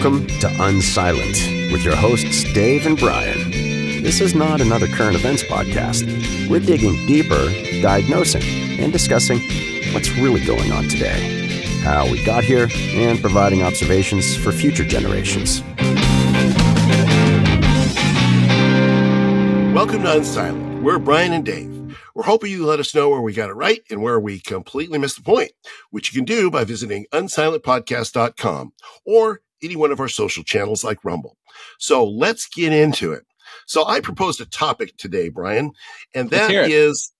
Welcome to Unsilent with your hosts, Dave and Brian. This is not another current events podcast. We're digging deeper, diagnosing, and discussing what's really going on today, how we got here, and providing observations for future generations. Welcome to Unsilent. We're Brian and Dave. We're hoping you let us know where we got it right and where we completely missed the point, which you can do by visiting unsilentpodcast.com or any one of our social channels like Rumble. So let's get into it. So I proposed a topic today, Brian, and that is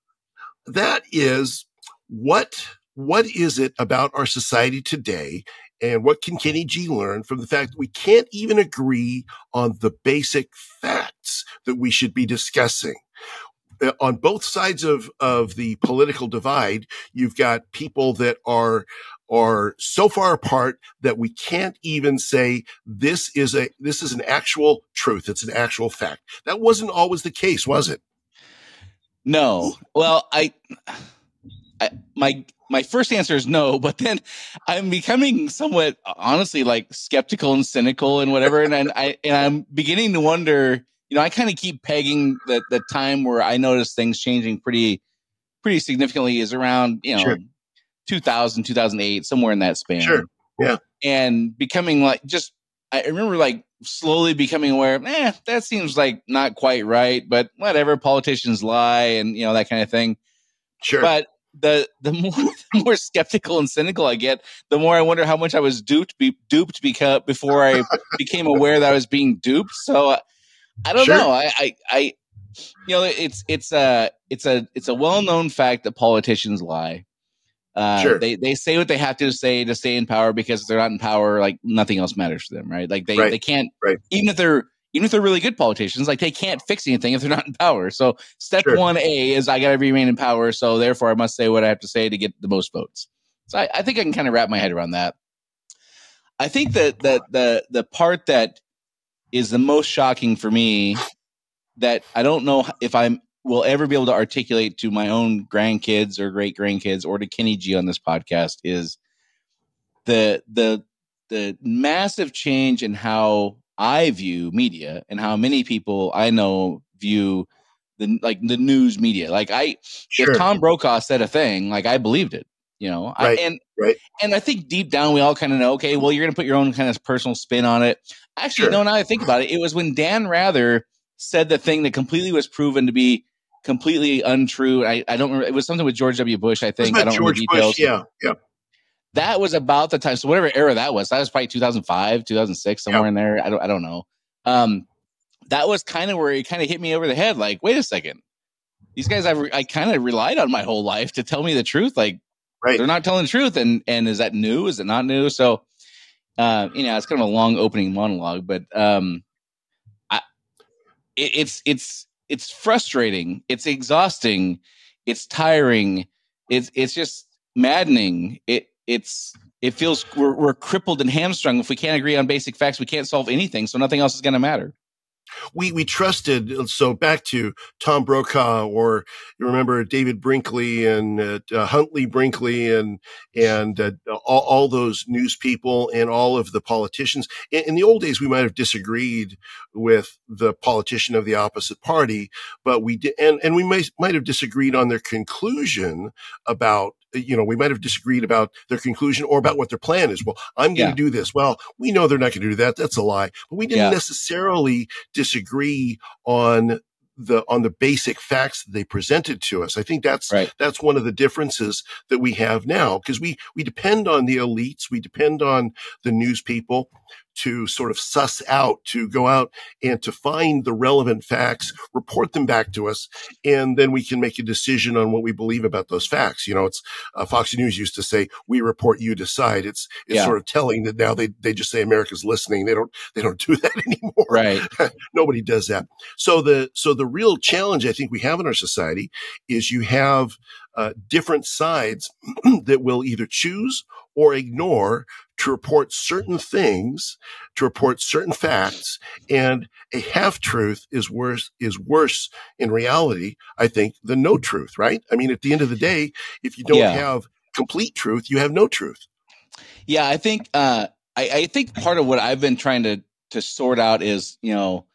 that is what what is it about our society today and what can Kenny G learn from the fact that we can't even agree on the basic facts that we should be discussing? Uh, on both sides of, of the political divide, you've got people that are, are so far apart that we can't even say this is a, this is an actual truth. It's an actual fact. That wasn't always the case, was it? No. Well, I, I my, my first answer is no, but then I'm becoming somewhat honestly like skeptical and cynical and whatever. And, and I, and I'm beginning to wonder, you know, I kind of keep pegging the the time where I notice things changing pretty pretty significantly is around, you know, sure. 2000, 2008, somewhere in that span. Sure. Yeah. And becoming like just I remember like slowly becoming aware, eh, that seems like not quite right, but whatever, politicians lie and you know that kind of thing. Sure. But the the more the more skeptical and cynical I get, the more I wonder how much I was duped be, duped because before I became aware that I was being duped. So uh, I don't sure. know. I, I, I, you know, it's it's a it's a it's a well known fact that politicians lie. Uh, sure. They they say what they have to say to stay in power because if they're not in power, like nothing else matters to them, right? Like they right. they can't right. even if they're even if they're really good politicians, like they can't fix anything if they're not in power. So step sure. one A is I got to remain in power, so therefore I must say what I have to say to get the most votes. So I, I think I can kind of wrap my head around that. I think that that the the part that is the most shocking for me that I don't know if I'm will ever be able to articulate to my own grandkids or great grandkids or to Kenny G on this podcast is the the the massive change in how I view media and how many people I know view the like the news media. Like I sure. if Tom Brokaw said a thing, like I believed it. You know, right, I, and right. and I think deep down we all kind of know. Okay, well, you're going to put your own kind of personal spin on it. Actually, sure. no. Now I think about it, it was when Dan Rather said the thing that completely was proven to be completely untrue. I, I don't remember. It was something with George W. Bush. I think I don't George remember details. Bush, yeah, yeah. That was about the time. So whatever era that was, that was probably 2005, 2006, somewhere yeah. in there. I don't. I don't know. Um, that was kind of where it kind of hit me over the head. Like, wait a second, these guys I've I kind of relied on my whole life to tell me the truth. Like, right. they're not telling the truth. And and is that new? Is it not new? So, uh, you know, it's kind of a long opening monologue, but um, I, it, it's it's it's frustrating. It's exhausting. It's tiring. It's it's just maddening. It it's it feels we're, we're crippled and hamstrung if we can't agree on basic facts. We can't solve anything, so nothing else is going to matter we we trusted. So back to Tom Brokaw, or you remember David Brinkley and uh, uh, Huntley Brinkley, and and uh, all, all, those news people and all of the politicians. In, in, the old days, we might have disagreed with the politician of the opposite party, but we did, and and we may, might have disagreed on their conclusion about you know, we might have disagreed about their conclusion or about what their plan is. Well, I'm going to yeah. do this. Well, we know they're not going to do that. That's a lie. But we didn't yeah. necessarily disagree on the on the basic facts that they presented to us. I think that's right. that's one of the differences that we have now because we we depend on the elites, we depend on the news people to sort of suss out, to go out and to find the relevant facts, report them back to us, and then we can make a decision on what we believe about those facts. You know, it's uh, Fox News used to say, "We report, you decide." It's it's yeah. sort of telling that now they they just say America's listening. They don't they don't do that anymore. Right. Nobody does that. So the so the real challenge I think we have in our society is you have uh, different sides that will either choose or ignore to report certain things, to report certain facts, and a half truth is worse is worse in reality, I think, than no truth, right? I mean, at the end of the day, if you don't yeah. have complete truth, you have no truth. Yeah, I think uh I, I think part of what I've been trying to to sort out is, you know,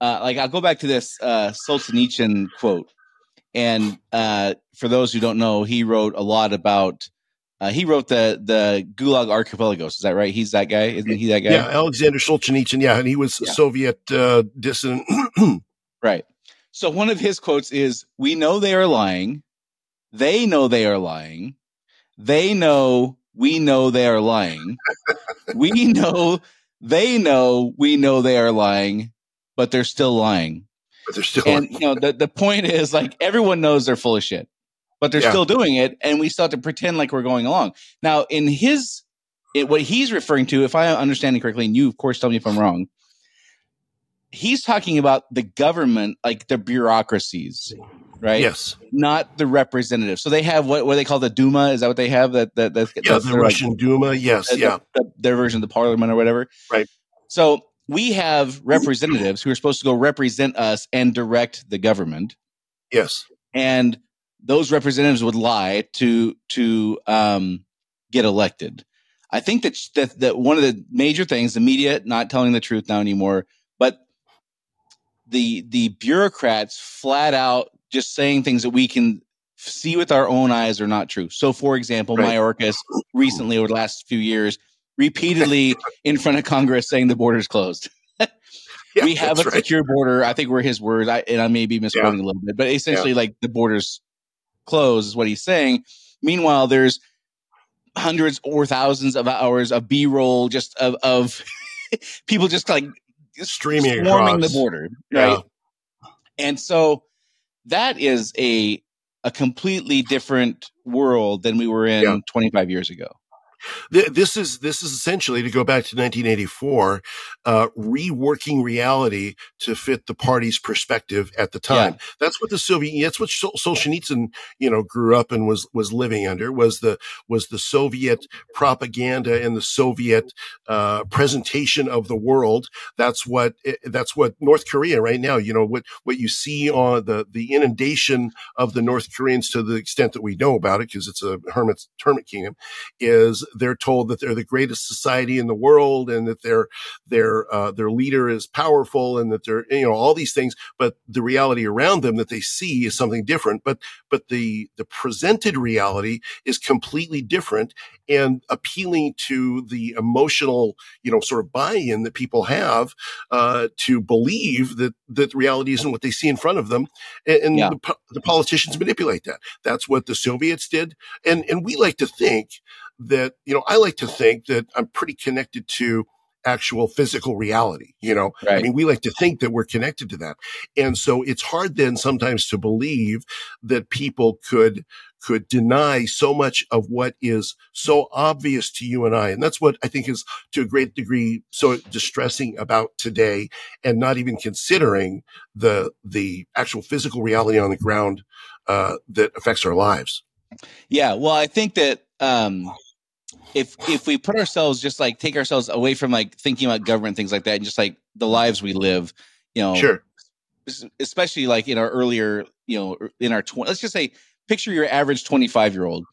uh, like I'll go back to this uh, Solzhenitsyn quote, and uh, for those who don't know, he wrote a lot about. Uh, he wrote the the Gulag Archipelagos. Is that right? He's that guy, isn't he? That guy? Yeah, Alexander Solzhenitsyn. Yeah, and he was yeah. Soviet uh, dissident. right. So one of his quotes is, "We know they are lying. They know they are lying. They know we know they are lying. we know they know we know they are lying, but they're still lying. But they're still and you know the, the point is like everyone knows they're full of shit, but they're yeah. still doing it, and we still have to pretend like we're going along. Now, in his it, what he's referring to, if I understand it correctly, and you of course tell me if I'm wrong, he's talking about the government, like the bureaucracies right? Yes. Not the representative. So they have what what they call the Duma. Is that what they have? That that, that yeah, the Russian like, Duma. Yes, yeah, the, their version of the Parliament or whatever. Right. So we have representatives who are supposed to go represent us and direct the government. Yes. And those representatives would lie to to um, get elected. I think that, that that one of the major things, the media not telling the truth now anymore, but the the bureaucrats flat out just saying things that we can see with our own eyes are not true. So, for example, right. Mayorkas recently over the last few years repeatedly in front of Congress saying the border's closed. yeah, we have a right. secure border. I think were his words, I, and I may be misquoting yeah. a little bit, but essentially, yeah. like the border's closed is what he's saying. Meanwhile, there's hundreds or thousands of hours of B-roll just of, of people just like streaming swarming across. the border, right? And so that is a a completely different world than we were in yeah. 25 years ago this is this is essentially to go back to 1984, uh, reworking reality to fit the party's perspective at the time. Yeah. That's what the Soviet. That's what Solzhenitsyn, you know, grew up and was was living under was the was the Soviet propaganda and the Soviet uh, presentation of the world. That's what eh, that's what North Korea right now. You know what what you see on the the inundation of the North Koreans to the extent that we know about it because it's a hermit hermit kingdom is they're told that they're the greatest society in the world and that their their uh, their leader is powerful and that they're you know all these things but the reality around them that they see is something different. But but the the presented reality is completely different and appealing to the emotional you know sort of buy-in that people have uh, to believe that that reality isn't what they see in front of them. And, and yeah. the, the politicians manipulate that. That's what the soviets did. And and we like to think that, you know, I like to think that I'm pretty connected to actual physical reality. You know, right. I mean, we like to think that we're connected to that. And so it's hard then sometimes to believe that people could, could deny so much of what is so obvious to you and I. And that's what I think is to a great degree so distressing about today and not even considering the, the actual physical reality on the ground, uh, that affects our lives. Yeah. Well, I think that, um, if if we put ourselves just like take ourselves away from like thinking about government things like that and just like the lives we live, you know, sure. Especially like in our earlier, you know, er, in our 20, let's just say, picture your average 25 year old.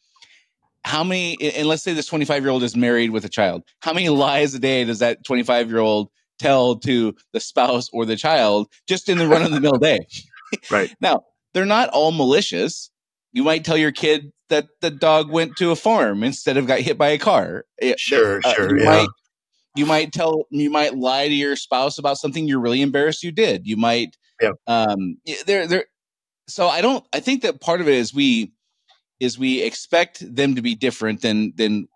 How many, and let's say this 25 year old is married with a child. How many lies a day does that 25 year old tell to the spouse or the child just in the run of the mill day? right. Now, they're not all malicious. You might tell your kid that the dog went to a farm instead of got hit by a car. Sure, uh, sure. You yeah. might you might tell you might lie to your spouse about something you're really embarrassed you did. You might yeah. um there there so I don't I think that part of it is we is we expect them to be different than than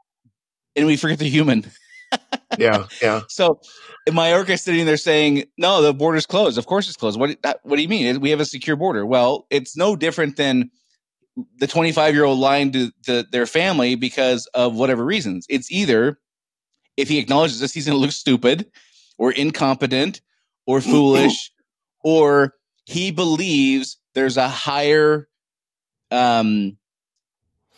and we forget the human. yeah, yeah. So Mayorkas sitting there saying, "No, the border's closed. Of course it's closed. What what do you mean? We have a secure border." Well, it's no different than the 25 year old lying to, to their family because of whatever reasons. It's either if he acknowledges this, he's going to look stupid or incompetent or foolish, or he believes there's a higher um,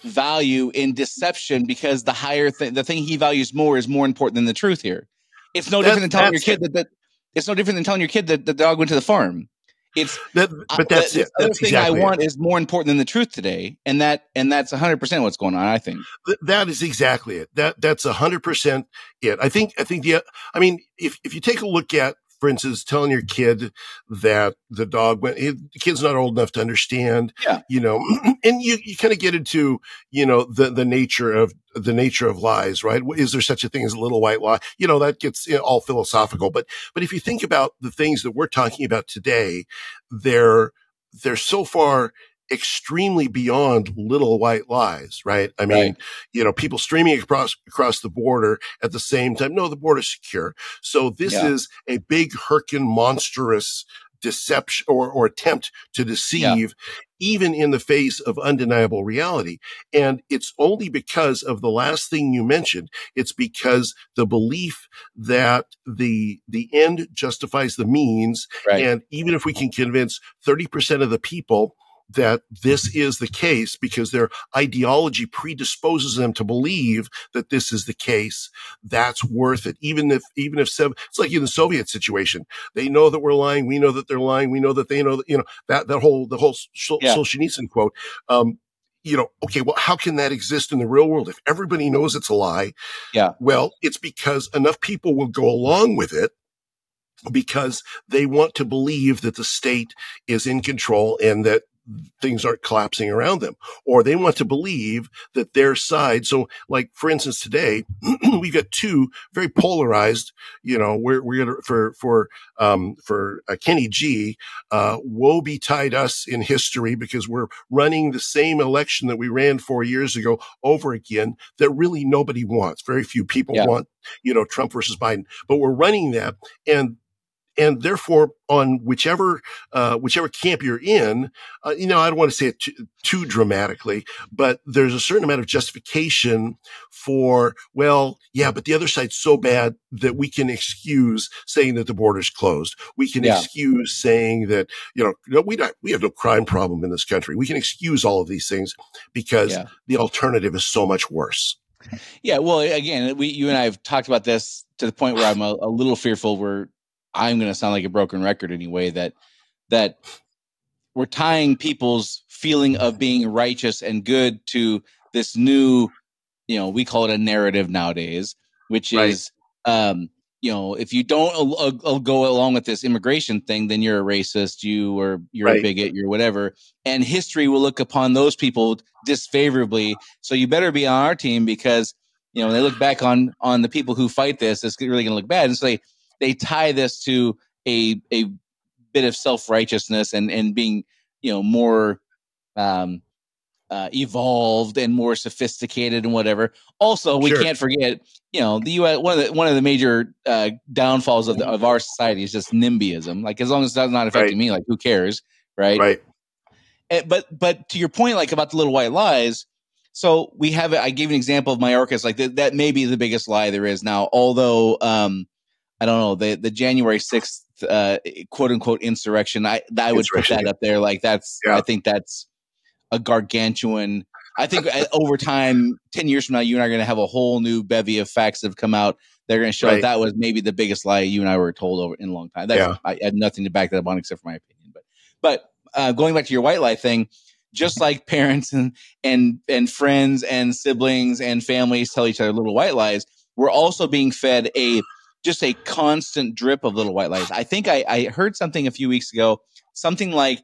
value in deception because the higher thing, the thing he values more is more important than the truth here. It's no different than telling your kid that, that it's no different than telling your kid that the dog went to the farm. It's that, but that's uh, it. That's thing exactly I want it. is more important than the truth today, and that and that's 100 percent what's going on. I think that is exactly it. That that's hundred percent it. I think I think the I mean if if you take a look at for instance, telling your kid that the dog went, eh, the kid's not old enough to understand, yeah. you know, and you, you kind of get into, you know, the, the nature of the nature of lies, right? Is there such a thing as a little white lie? You know, that gets you know, all philosophical. But, but if you think about the things that we're talking about today, they're, they're so far extremely beyond little white lies, right? I mean, right. you know, people streaming across across the border at the same time. No, the border's secure. So this yeah. is a big, herkin, monstrous deception or, or attempt to deceive yeah. even in the face of undeniable reality. And it's only because of the last thing you mentioned. It's because the belief that the, the end justifies the means. Right. And even if we can convince 30% of the people that this is the case because their ideology predisposes them to believe that this is the case. That's worth it. Even if, even if seven, it's like in the Soviet situation. They know that we're lying. We know that they're lying. We know that they know that, you know, that, that whole, the whole Sol- yeah. Solzhenitsyn quote. Um, you know, okay, well, how can that exist in the real world if everybody knows it's a lie? Yeah. Well, it's because enough people will go along with it because they want to believe that the state is in control and that things aren't collapsing around them or they want to believe that their side so like for instance today we've got two very polarized you know we're we're gonna for for um for uh, kenny g uh woe betide us in history because we're running the same election that we ran four years ago over again that really nobody wants very few people yeah. want you know trump versus biden but we're running that and and therefore on whichever uh, whichever camp you're in, uh, you know, I don't want to say it too, too, dramatically, but there's a certain amount of justification for, well, yeah, but the other side's so bad that we can excuse saying that the border's closed. We can yeah. excuse saying that you know we don't, we have no crime problem in this country. We can excuse all of these things because yeah. the alternative is so much worse. Yeah, well, again, we you and I have talked about this to the point where I'm a, a little fearful. Where I'm going to sound like a broken record anyway that that we're tying people's feeling of being righteous and good to this new you know we call it a narrative nowadays which right. is um you know if you don't go along with this immigration thing then you're a racist you or you're right. a bigot you're whatever and history will look upon those people disfavorably so you better be on our team because you know when they look back on on the people who fight this it's really going to look bad and so they they tie this to a a bit of self righteousness and and being you know more um, uh, evolved and more sophisticated and whatever. Also, we sure. can't forget you know the U.S. one of the one of the major uh, downfalls of the, of our society is just NIMBYism. Like as long as that's not affecting right. me, like who cares, right? Right. And, but but to your point, like about the little white lies. So we have. I gave an example of Mayorkas. Like th- that may be the biggest lie there is now. Although um, I don't know the the January sixth uh, quote unquote insurrection. I I would put that up there. Like that's yeah. I think that's a gargantuan. I think uh, over time, ten years from now, you and I are going to have a whole new bevy of facts that have come out. They're going to show right. that, that was maybe the biggest lie you and I were told over in a long time. That's, yeah. I have nothing to back that up on except for my opinion. But but uh, going back to your white lie thing, just like parents and and and friends and siblings and families tell each other little white lies, we're also being fed a just a constant drip of little white lies. I think I, I heard something a few weeks ago, something like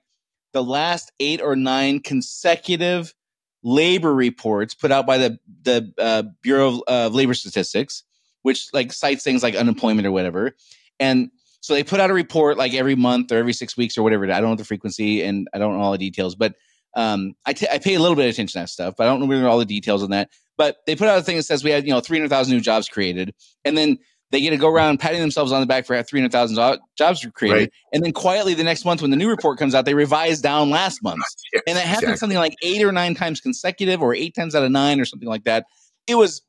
the last eight or nine consecutive labor reports put out by the the uh, Bureau of uh, Labor Statistics, which like cites things like unemployment or whatever, and so they put out a report like every month or every six weeks or whatever. I don't know the frequency and I don't know all the details, but um, I, t- I pay a little bit of attention to that stuff, but I don't know all the details on that. But they put out a thing that says we had you know three hundred thousand new jobs created, and then they get to go around patting themselves on the back for 300,000 jobs created. Right. And then quietly the next month, when the new report comes out, they revise down last month. Yes, and that happened exactly. something like eight or nine times consecutive or eight times out of nine or something like that. It was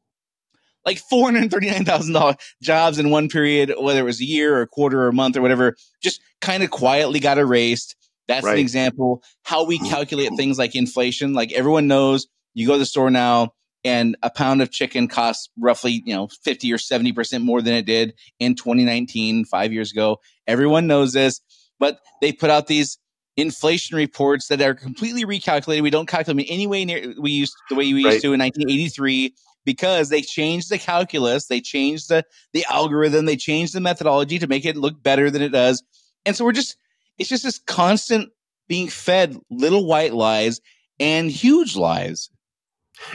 like $439,000 jobs in one period, whether it was a year or a quarter or a month or whatever, just kind of quietly got erased. That's right. an example. How we mm-hmm. calculate things like inflation. Like everyone knows you go to the store now, and a pound of chicken costs roughly you know 50 or 70 percent more than it did in 2019 five years ago everyone knows this but they put out these inflation reports that are completely recalculated. We don't calculate them any way near we used the way we right. used to in 1983 because they changed the calculus, they changed the the algorithm, they changed the methodology to make it look better than it does. And so we're just it's just this constant being fed little white lies and huge lies.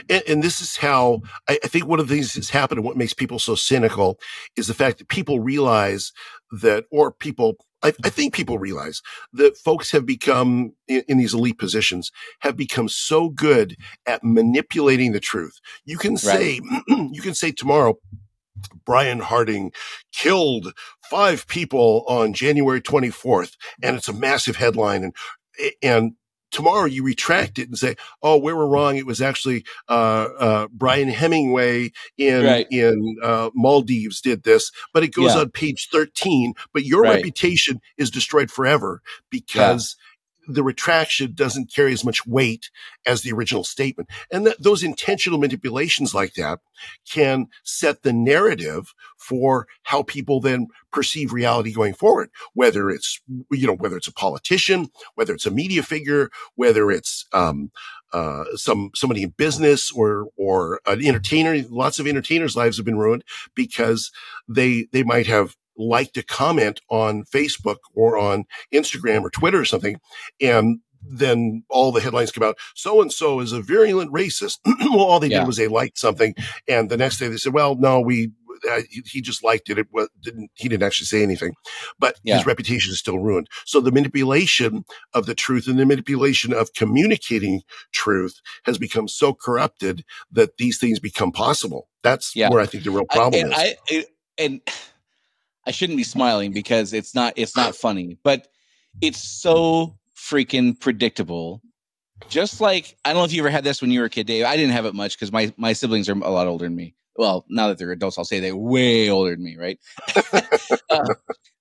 And, and, this is how I, I, think one of the things that's happened and what makes people so cynical is the fact that people realize that, or people, I, I think people realize that folks have become in, in, these elite positions have become so good at manipulating the truth. You can say, right. you can say tomorrow, Brian Harding killed five people on January 24th, and it's a massive headline. And and tomorrow you retract it and say, "Oh, we were wrong. It was actually uh, uh, Brian Hemingway in right. in uh, Maldives did this." But it goes yeah. on page thirteen. But your right. reputation is destroyed forever because the retraction doesn't carry as much weight as the original statement. And that those intentional manipulations like that can set the narrative for how people then perceive reality going forward, whether it's, you know, whether it's a politician, whether it's a media figure, whether it's, um, uh, some, somebody in business or, or an entertainer. Lots of entertainers' lives have been ruined because they, they might have liked to comment on Facebook or on Instagram or Twitter or something. And then all the headlines come out, so and so is a virulent racist. well, all they yeah. did was they liked something. And the next day they said, well, no, we, uh, he just liked it. It was, didn't, he didn't actually say anything, but yeah. his reputation is still ruined. So the manipulation of the truth and the manipulation of communicating truth has become so corrupted that these things become possible. That's yeah. where I think the real problem I, is. I, and I shouldn't be smiling because it's not it's not funny, but it's so freaking predictable. Just like I don't know if you ever had this when you were a kid, Dave. I didn't have it much because my my siblings are a lot older than me. Well, now that they're adults, I'll say they're way older than me, right? uh,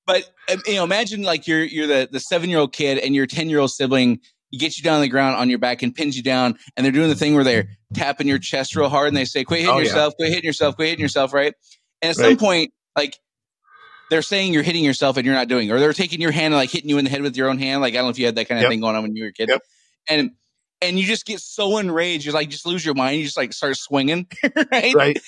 but um, you know, imagine like you're you're the the seven year old kid and your ten year old sibling gets you down on the ground on your back and pins you down, and they're doing the thing where they're tapping your chest real hard and they say, "Quit hitting oh, yourself, yeah. quit hitting yourself, quit hitting yourself," right? And at right. some point, like they're saying you're hitting yourself and you're not doing, or they're taking your hand and like hitting you in the head with your own hand. Like I don't know if you had that kind of yep. thing going on when you were a kid. Yep. And and you just get so enraged, you like just lose your mind. You just like start swinging, right? Right.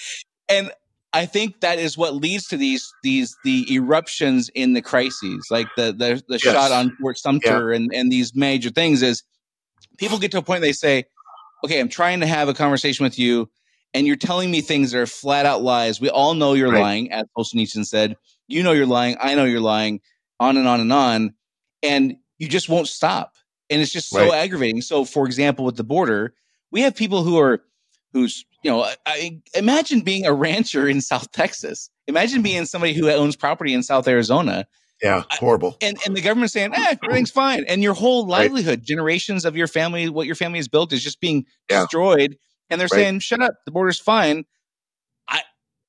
And I think that is what leads to these these the eruptions in the crises, like the the, the yes. shot on Fort Sumter yeah. and and these major things. Is people get to a point they say, "Okay, I'm trying to have a conversation with you." And you're telling me things that are flat out lies. We all know you're right. lying, as Solzhenitsyn said you know you're lying. I know you're lying. On and on and on. And you just won't stop. And it's just so right. aggravating. So, for example, with the border, we have people who are, who's, you know, I, imagine being a rancher in South Texas. Imagine being somebody who owns property in South Arizona. Yeah, horrible. I, and and the government saying, eh, everything's fine. And your whole livelihood, right. generations of your family, what your family has built is just being yeah. destroyed. And they're right. saying, shut up, the border's fine. I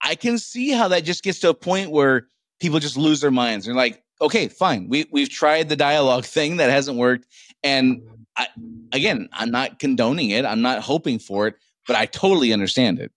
I can see how that just gets to a point where people just lose their minds. They're like, okay, fine. We we've tried the dialogue thing that hasn't worked. And I, again, I'm not condoning it. I'm not hoping for it, but I totally understand it.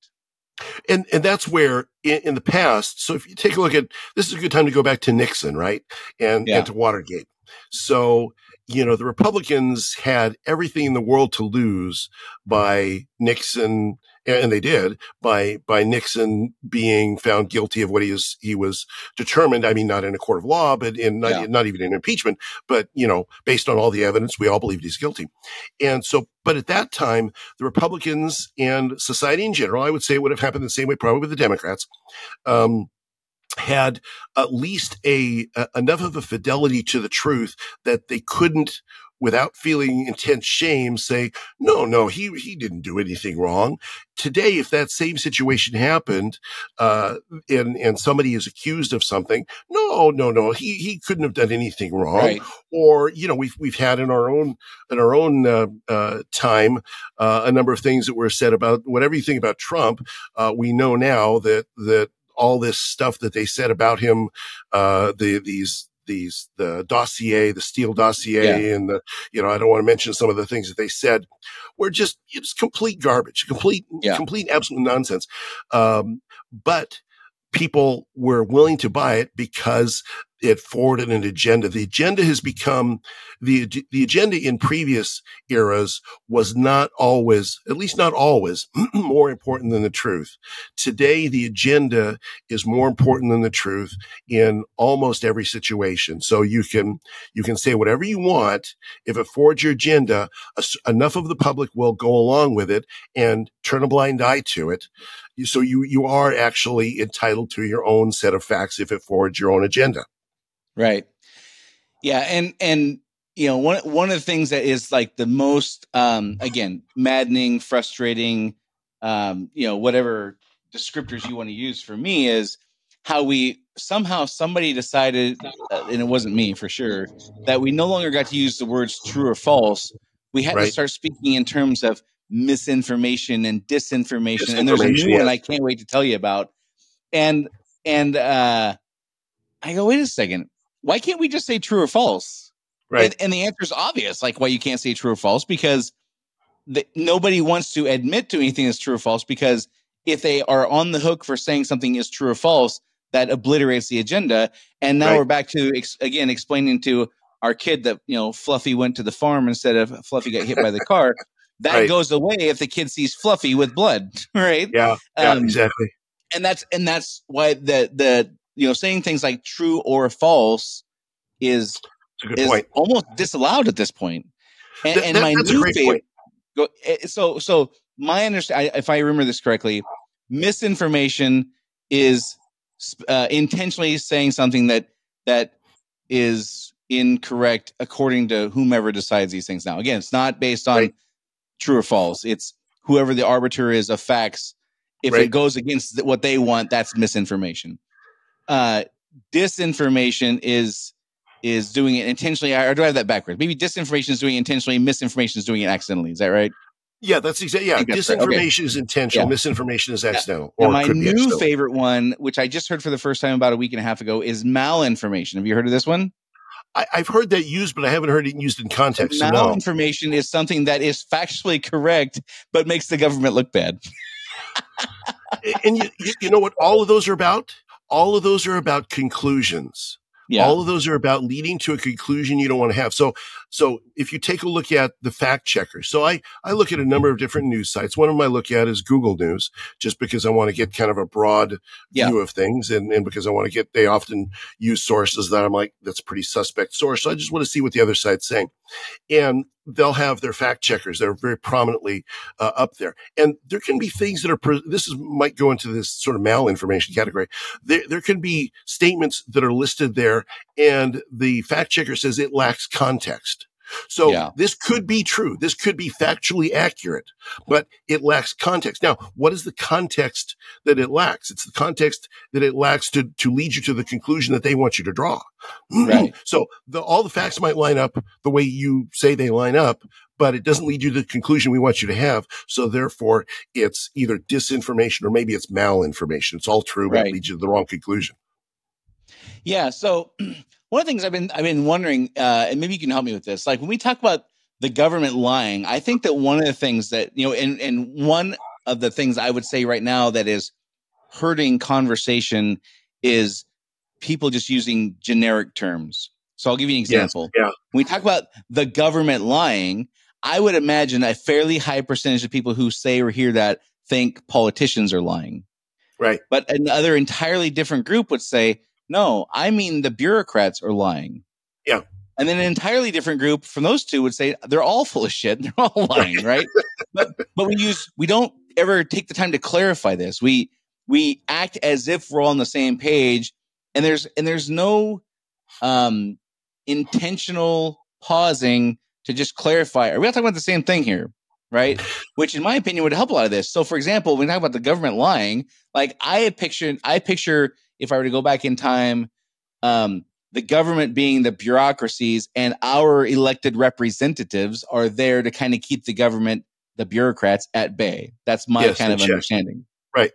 And and that's where in, in the past. So if you take a look at this, is a good time to go back to Nixon, right, and yeah. and to Watergate. So you know the Republicans had everything in the world to lose by Nixon and they did by by Nixon being found guilty of what he was he was determined. I mean, not in a court of law, but in not, yeah. not even in impeachment, but you know, based on all the evidence, we all believed he's guilty. And so, but at that time, the Republicans and society in general, I would say, it would have happened the same way probably with the Democrats. Um, had at least a, a, enough of a fidelity to the truth that they couldn't without feeling intense shame say, no, no, he, he didn't do anything wrong. Today, if that same situation happened, uh, and, and somebody is accused of something, no, no, no, he, he couldn't have done anything wrong. Right. Or, you know, we've, we've had in our own, in our own, uh, uh, time, uh, a number of things that were said about whatever you think about Trump. Uh, we know now that, that all this stuff that they said about him, uh, the, these, these the dossier, the Steele dossier, yeah. and the you know I don't want to mention some of the things that they said were just it's complete garbage, complete yeah. complete absolute nonsense. Um, but people were willing to buy it because it forwarded an agenda. The agenda has become the, the agenda in previous eras was not always, at least not always, more important than the truth. Today, the agenda is more important than the truth in almost every situation. So you can, you can say whatever you want. If it forwards your agenda, enough of the public will go along with it and turn a blind eye to it. So you, you are actually entitled to your own set of facts if it forwards your own agenda. Right. Yeah. And, and, you know, one, one of the things that is like the most, um, again, maddening, frustrating, um, you know, whatever descriptors you want to use for me is how we somehow somebody decided, uh, and it wasn't me for sure, that we no longer got to use the words true or false. We had right. to start speaking in terms of misinformation and disinformation. disinformation and there's a new yes. one I can't wait to tell you about. And and uh I go, wait a second, why can't we just say true or false? Right. And, and the answer is obvious, like why you can't say true or false, because the, nobody wants to admit to anything that's true or false, because if they are on the hook for saying something is true or false, that obliterates the agenda. And now right. we're back to ex- again explaining to our kid that you know Fluffy went to the farm instead of Fluffy got hit by the car. That right. goes away if the kid sees Fluffy with blood, right? Yeah, yeah, um, exactly. And that's and that's why the the you know saying things like true or false is is point. almost disallowed at this point. And, that, and that, my new favorite. Go, eh, so so my understanding, if I remember this correctly, misinformation is uh, intentionally saying something that that is incorrect according to whomever decides these things. Now, again, it's not based on right true or false. It's whoever the arbiter is of facts. If right. it goes against what they want, that's misinformation. Uh, disinformation is is doing it intentionally, or do I have that backwards? Maybe disinformation is doing it intentionally, misinformation is doing it accidentally. Is that right? Yeah, that's exactly. Yeah, disinformation right. okay. is intentional. Yeah. Misinformation is accidental. Yeah. my new favorite one, which I just heard for the first time about a week and a half ago, is malinformation. Have you heard of this one? I, have heard that used, but I haven't heard it used in context. So malinformation no. is something that is factually correct, but makes the government look bad. and you, you know what all of those are about? All of those are about conclusions. Yeah. All of those are about leading to a conclusion you don't want to have. So, so if you take a look at the fact checkers, so I, I look at a number of different news sites. One of them I look at is Google News, just because I want to get kind of a broad yeah. view of things. And, and because I want to get, they often use sources that I'm like, that's pretty suspect source. So I just want to see what the other side's saying. And they'll have their fact checkers. They're very prominently uh, up there. And there can be things that are, pre- this is, might go into this sort of malinformation category. There, there can be statements that are listed there and the fact checker says it lacks context. So yeah. this could be true. This could be factually accurate, but it lacks context. Now, what is the context that it lacks? It's the context that it lacks to, to lead you to the conclusion that they want you to draw. Right. so the, all the facts might line up the way you say they line up, but it doesn't lead you to the conclusion we want you to have. So therefore it's either disinformation or maybe it's malinformation. It's all true, but it leads you to the wrong conclusion. Yeah. So one of the things I've been I've been wondering, uh, and maybe you can help me with this. Like when we talk about the government lying, I think that one of the things that you know, and and one of the things I would say right now that is hurting conversation is people just using generic terms. So I'll give you an example. Yes, yeah. When we talk about the government lying, I would imagine a fairly high percentage of people who say or hear that think politicians are lying. Right. But another entirely different group would say, no, I mean the bureaucrats are lying. Yeah. And then an entirely different group from those two would say they're all full of shit. They're all lying, right? but but we use we don't ever take the time to clarify this. We we act as if we're all on the same page, and there's and there's no um intentional pausing to just clarify. Are we all talking about the same thing here? Right. Which in my opinion would help a lot of this. So for example, when we talk about the government lying, like I picture I picture if I were to go back in time, um, the government being the bureaucracies and our elected representatives are there to kind of keep the government, the bureaucrats at bay. That's my yes, kind of check. understanding. Right.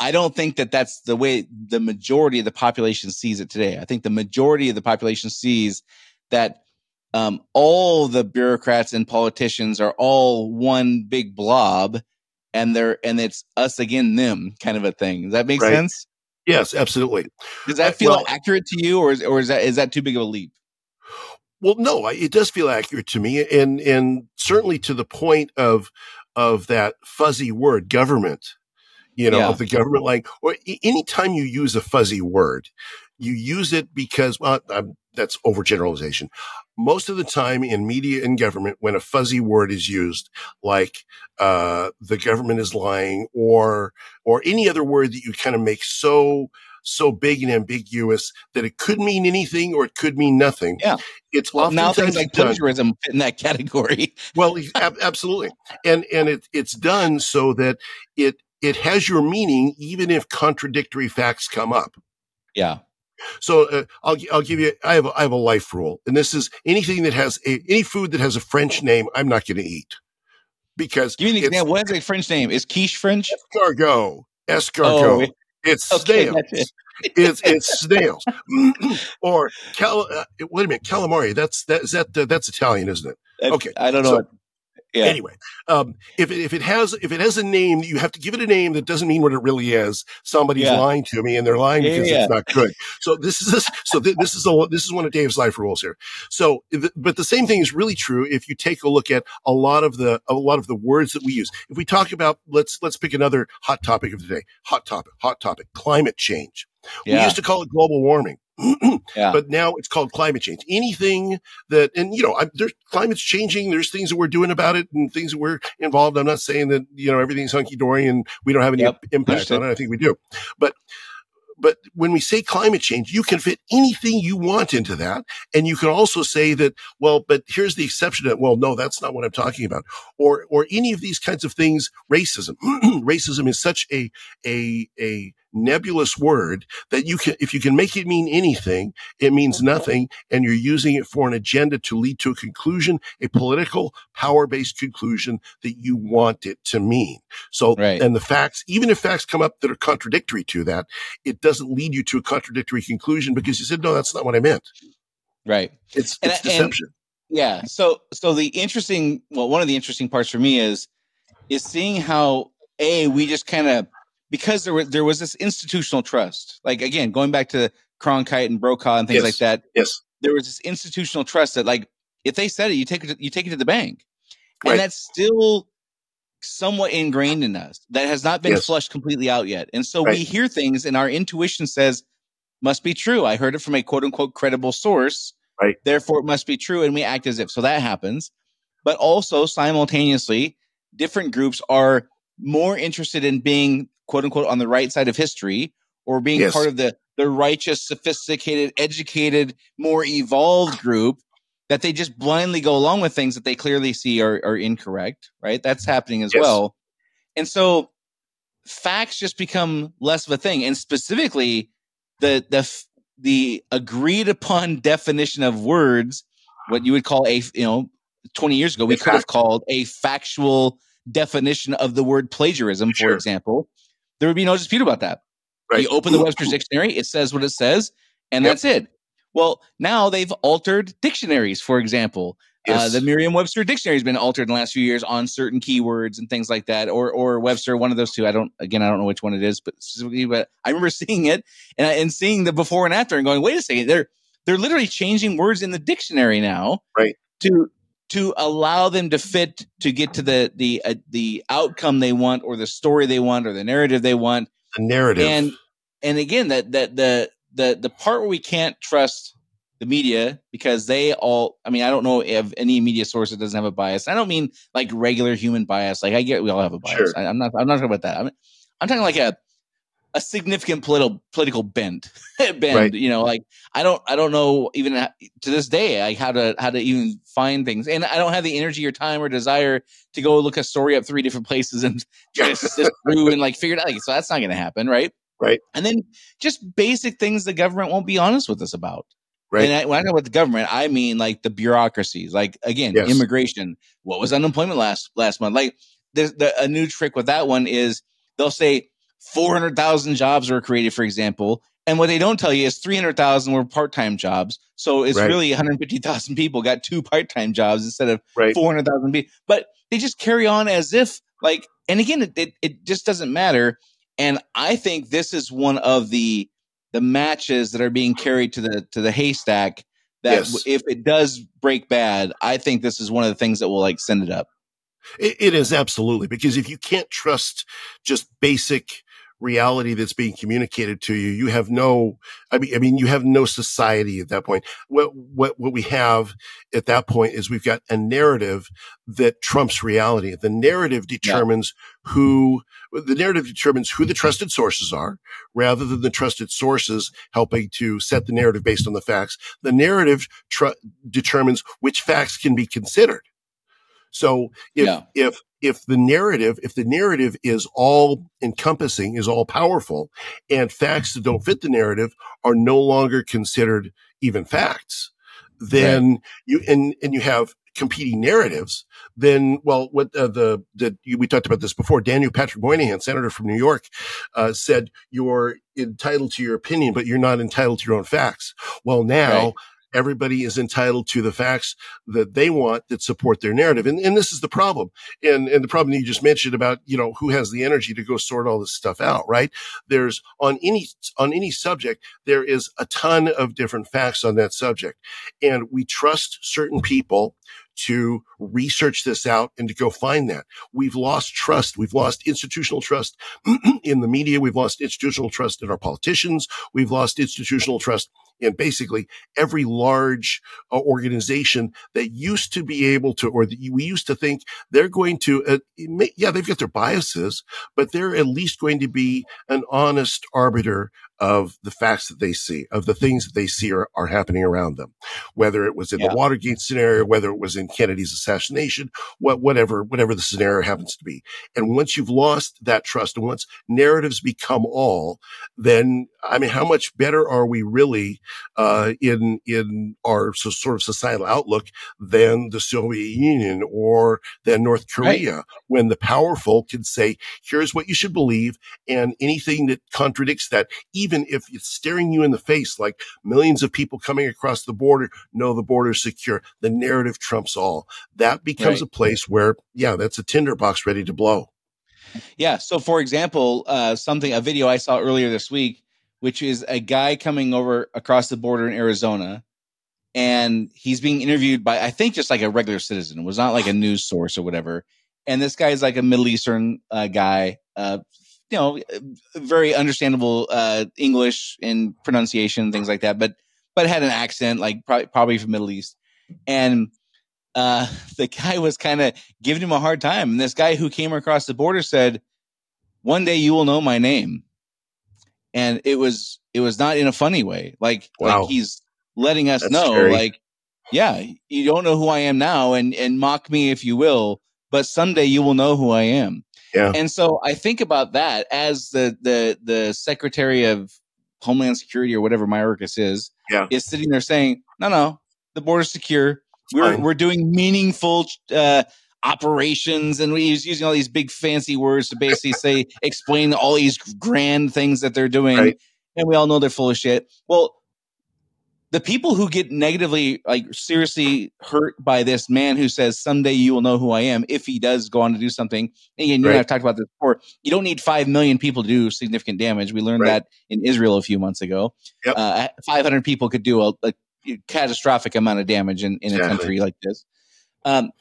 I don't think that that's the way the majority of the population sees it today. I think the majority of the population sees that um, all the bureaucrats and politicians are all one big blob, and they're and it's us again them kind of a thing. Does that make right. sense? Yes, absolutely. Does uh, that feel well, accurate to you, or is, or is that is that too big of a leap? Well, no, it does feel accurate to me, and and certainly to the point of of that fuzzy word, government. You know, yeah. of the government, like, or anytime you use a fuzzy word, you use it because well, I'm, that's overgeneralization. Most of the time in media and government, when a fuzzy word is used, like uh, the government is lying, or or any other word that you kind of make so so big and ambiguous that it could mean anything or it could mean nothing. Yeah. It's well, now things like plagiarism fit in that category. well, ab- absolutely. And, and it, it's done so that it, it has your meaning even if contradictory facts come up. Yeah. So uh, I'll I'll give you I have a, I have a life rule, and this is anything that has a, any food that has a French name, I'm not going to eat because give me an example. What is a French name? Is quiche French? Escargot. Escargot. Oh, it's okay, snails. It. it's it's snails. or cal. Uh, wait a minute, calamari. That's that is that uh, that's Italian, isn't it? Okay, I don't know. So, yeah. Anyway, um, if it, if it has if it has a name, you have to give it a name that doesn't mean what it really is. Somebody's yeah. lying to me, and they're lying because yeah. it's not good. So this is this, so th- this is a, this is one of Dave's life rules here. So, th- but the same thing is really true if you take a look at a lot of the a lot of the words that we use. If we talk about let's let's pick another hot topic of the day. Hot topic, hot topic, climate change. We used to call it global warming. Yeah. But now it's called climate change. Anything that, and you know, I, there's climate's changing. There's things that we're doing about it and things that we're involved. I'm not saying that, you know, everything's hunky dory and we don't have any yep. impact on it. I think we do. But, but when we say climate change, you can fit anything you want into that. And you can also say that, well, but here's the exception that, well, no, that's not what I'm talking about. Or, or any of these kinds of things, racism. racism is such a, a, a, nebulous word that you can, if you can make it mean anything, it means nothing. And you're using it for an agenda to lead to a conclusion, a political power based conclusion that you want it to mean. So, right. and the facts, even if facts come up that are contradictory to that, it doesn't lead you to a contradictory conclusion because you said, no, that's not what I meant. Right. It's, it's and, deception. And, yeah. So, so the interesting, well, one of the interesting parts for me is, is seeing how a we just kind of because there was there was this institutional trust. Like again, going back to Cronkite and Brokaw and things yes. like that. Yes, there was this institutional trust that like if they said it, you take it to, you take it to the bank, right. and that's still somewhat ingrained in us. That has not been yes. flushed completely out yet, and so right. we hear things, and our intuition says must be true. I heard it from a quote unquote credible source. Right. Therefore, it must be true, and we act as if. So that happens, but also simultaneously, different groups are more interested in being quote unquote on the right side of history or being yes. part of the the righteous, sophisticated, educated, more evolved group that they just blindly go along with things that they clearly see are, are incorrect, right? That's happening as yes. well. And so facts just become less of a thing. And specifically the the the agreed upon definition of words, what you would call a you know, 20 years ago, we could have called a factual definition of the word plagiarism, for sure. example there would be no dispute about that. Right. You open the Webster's dictionary, it says what it says, and yep. that's it. Well, now they've altered dictionaries, for example. Uh, yes. Uh, the Merriam-Webster dictionary has been altered in the last few years on certain keywords and things like that, or or Webster, one of those two. I don't again, I don't know which one it is, but specifically, but I remember seeing it and and seeing the before and after and going, wait a second, they're they're literally changing words in the dictionary now, right? To to allow them to fit to get to the the uh, the outcome they want or the story they want or the narrative they want. The narrative. And and again that that the the the part where we can't trust the media because they all i mean i don't know if any media source that doesn't have a bias. I don't mean like regular human bias. Like i get we all have a bias. Sure. I, am not i'm not talking about that. I'm, I'm talking like a a significant political political bent bend right. you know like i don't i don't know even to this day like how to how to even find things and i don't have the energy or time or desire to go look a story up three different places and just through and like figure it out like, so that's not going to happen right right and then just basic things the government won't be honest with us about Right. And I, when I talk about the government, I mean like the bureaucracies. Like again, yes. immigration. What was unemployment last last month? Like there's the, a new trick with that one is they'll say 400,000 jobs were created, for example. And what they don't tell you is 300,000 were part time jobs. So it's right. really 150,000 people got two part time jobs instead of right. 400,000 people. But they just carry on as if, like, and again, it, it, it just doesn't matter. And I think this is one of the the matches that are being carried to the to the haystack that yes. if it does break bad, I think this is one of the things that will like send it up. it, it is absolutely because if you can't trust just basic reality that's being communicated to you. You have no, I mean, I mean, you have no society at that point. What, what, what we have at that point is we've got a narrative that trumps reality. The narrative determines yeah. who, the narrative determines who the trusted sources are rather than the trusted sources helping to set the narrative based on the facts. The narrative tr- determines which facts can be considered. So if, yeah. if if the narrative, if the narrative is all encompassing, is all powerful, and facts that don't fit the narrative are no longer considered even facts, then right. you and and you have competing narratives, then well, what uh, the the we talked about this before. Daniel Patrick Moynihan, senator from New York, uh, said you're entitled to your opinion, but you're not entitled to your own facts. Well, now. Right everybody is entitled to the facts that they want that support their narrative. And, and this is the problem. And, and the problem you just mentioned about, you know, who has the energy to go sort all this stuff out, right? There's on any, on any subject, there is a ton of different facts on that subject. And we trust certain people to research this out and to go find that. We've lost trust. We've lost institutional trust in the media. We've lost institutional trust in our politicians. We've lost institutional trust in basically every large uh, organization that used to be able to, or that we used to think they're going to, uh, yeah, they've got their biases, but they're at least going to be an honest arbiter of the facts that they see, of the things that they see are, are happening around them, whether it was in yeah. the Watergate scenario, whether it was in Kennedy's assassination, what, whatever, whatever the scenario happens to be. And once you've lost that trust and once narratives become all, then, I mean, how much better are we really, uh, in, in our so, sort of societal outlook than the Soviet Union or than North Korea right. when the powerful can say, here's what you should believe. And anything that contradicts that, even if it's staring you in the face, like millions of people coming across the border know the border is secure. The narrative trumps all. That becomes right. a place where, yeah, that's a tinderbox ready to blow. Yeah. So, for example, uh, something a video I saw earlier this week, which is a guy coming over across the border in Arizona, and he's being interviewed by I think just like a regular citizen. It was not like a news source or whatever. And this guy is like a Middle Eastern uh, guy, uh, you know, very understandable uh, English and pronunciation, things like that, but but had an accent, like probably, probably from Middle East. And uh, the guy was kind of giving him a hard time. And this guy who came across the border said, "One day you will know my name." And it was it was not in a funny way, like wow. like he's letting us That's know, scary. like, yeah, you don't know who I am now, and and mock me if you will, but someday you will know who I am. Yeah. And so I think about that as the the the Secretary of Homeland Security or whatever Mayorkas is, yeah. is sitting there saying, "No, no, the border's secure. We're Fine. we're doing meaningful uh, operations, and he's using all these big fancy words to basically say explain all these grand things that they're doing." Right. And we all know they're full of shit. Well, the people who get negatively, like seriously hurt by this man who says, someday you will know who I am if he does go on to do something. And you right. and I've talked about this before. You don't need 5 million people to do significant damage. We learned right. that in Israel a few months ago. Yep. Uh, 500 people could do a, a, catastrophic amount of damage in, in exactly. a country like this. Um,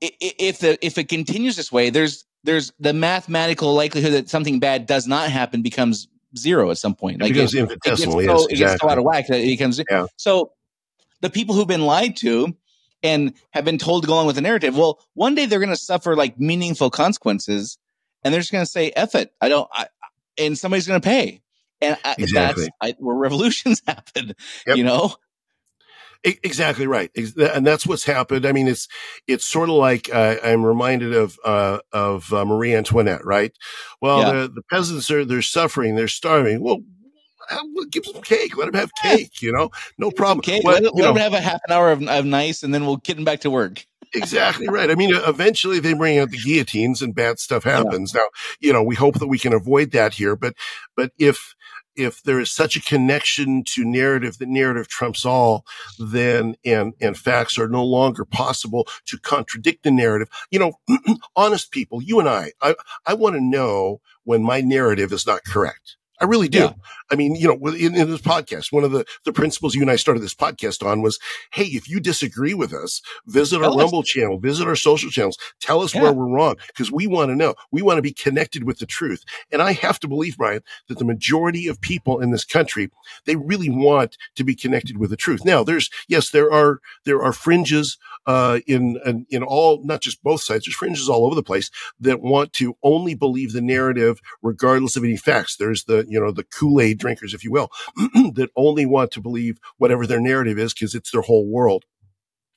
if the if it continues this way, there's there's the mathematical likelihood that something bad does not happen becomes zero at some point. Like it becomes it, infinitesimal. It gets, so, exactly. it gets so out of whack that it becomes yeah. so. The people who've been lied to and have been told to go along with the narrative, well, one day they're going to suffer like meaningful consequences, and they're just going to say, "F it, I don't," I, and somebody's going to pay. And I, exactly. that's I, where revolutions happen. Yep. You know, Exactly right, and that's what's happened. I mean, it's it's sort of like uh, I'm reminded of uh, of uh, Marie Antoinette, right? Well, yeah. the, the peasants are they're suffering, they're starving. Well, give them cake. Let them have cake. You know, no problem. Cake. Well, let, let them have a half an hour of, of nice, and then we'll get them back to work. exactly right. I mean, eventually they bring out the guillotines, and bad stuff happens. Yeah. Now, you know, we hope that we can avoid that here, but but if if there is such a connection to narrative that narrative trumps all, then and and facts are no longer possible to contradict the narrative. You know, honest people, you and I, I I want to know when my narrative is not correct. I really do. Yeah. I mean, you know, in, in, this podcast, one of the, the principles you and I started this podcast on was, Hey, if you disagree with us, visit tell our us. Rumble channel, visit our social channels, tell us yeah. where we're wrong because we want to know. We want to be connected with the truth. And I have to believe, Brian, that the majority of people in this country, they really want to be connected with the truth. Now, there's, yes, there are, there are fringes, uh, in, in, in all, not just both sides, there's fringes all over the place that want to only believe the narrative regardless of any facts. There's the, you know, the Kool-Aid drinkers, if you will, that only want to believe whatever their narrative is because it's their whole world.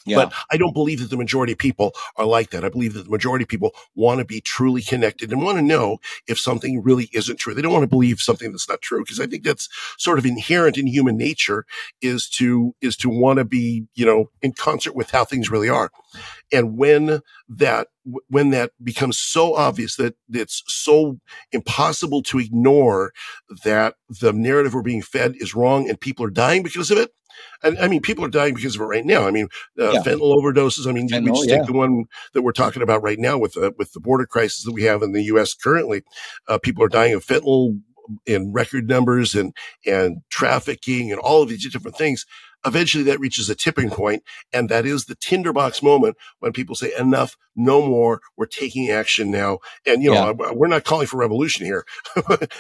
Yeah. But I don't believe that the majority of people are like that. I believe that the majority of people want to be truly connected and want to know if something really isn't true. They don't want to believe something that's not true because I think that's sort of inherent in human nature is to, is to want to be, you know, in concert with how things really are. And when that, when that becomes so obvious that it's so impossible to ignore that the narrative we're being fed is wrong and people are dying because of it, and I mean, people are dying because of it right now. I mean, uh, yeah. fentanyl overdoses. I mean, fentanyl, we just yeah. take the one that we're talking about right now with the, with the border crisis that we have in the U.S. currently. Uh, people are dying of fentanyl in record numbers and, and trafficking and all of these different things eventually that reaches a tipping point, and that is the tinderbox moment when people say enough, no more, we're taking action now. And you know, yeah. we're not calling for revolution here.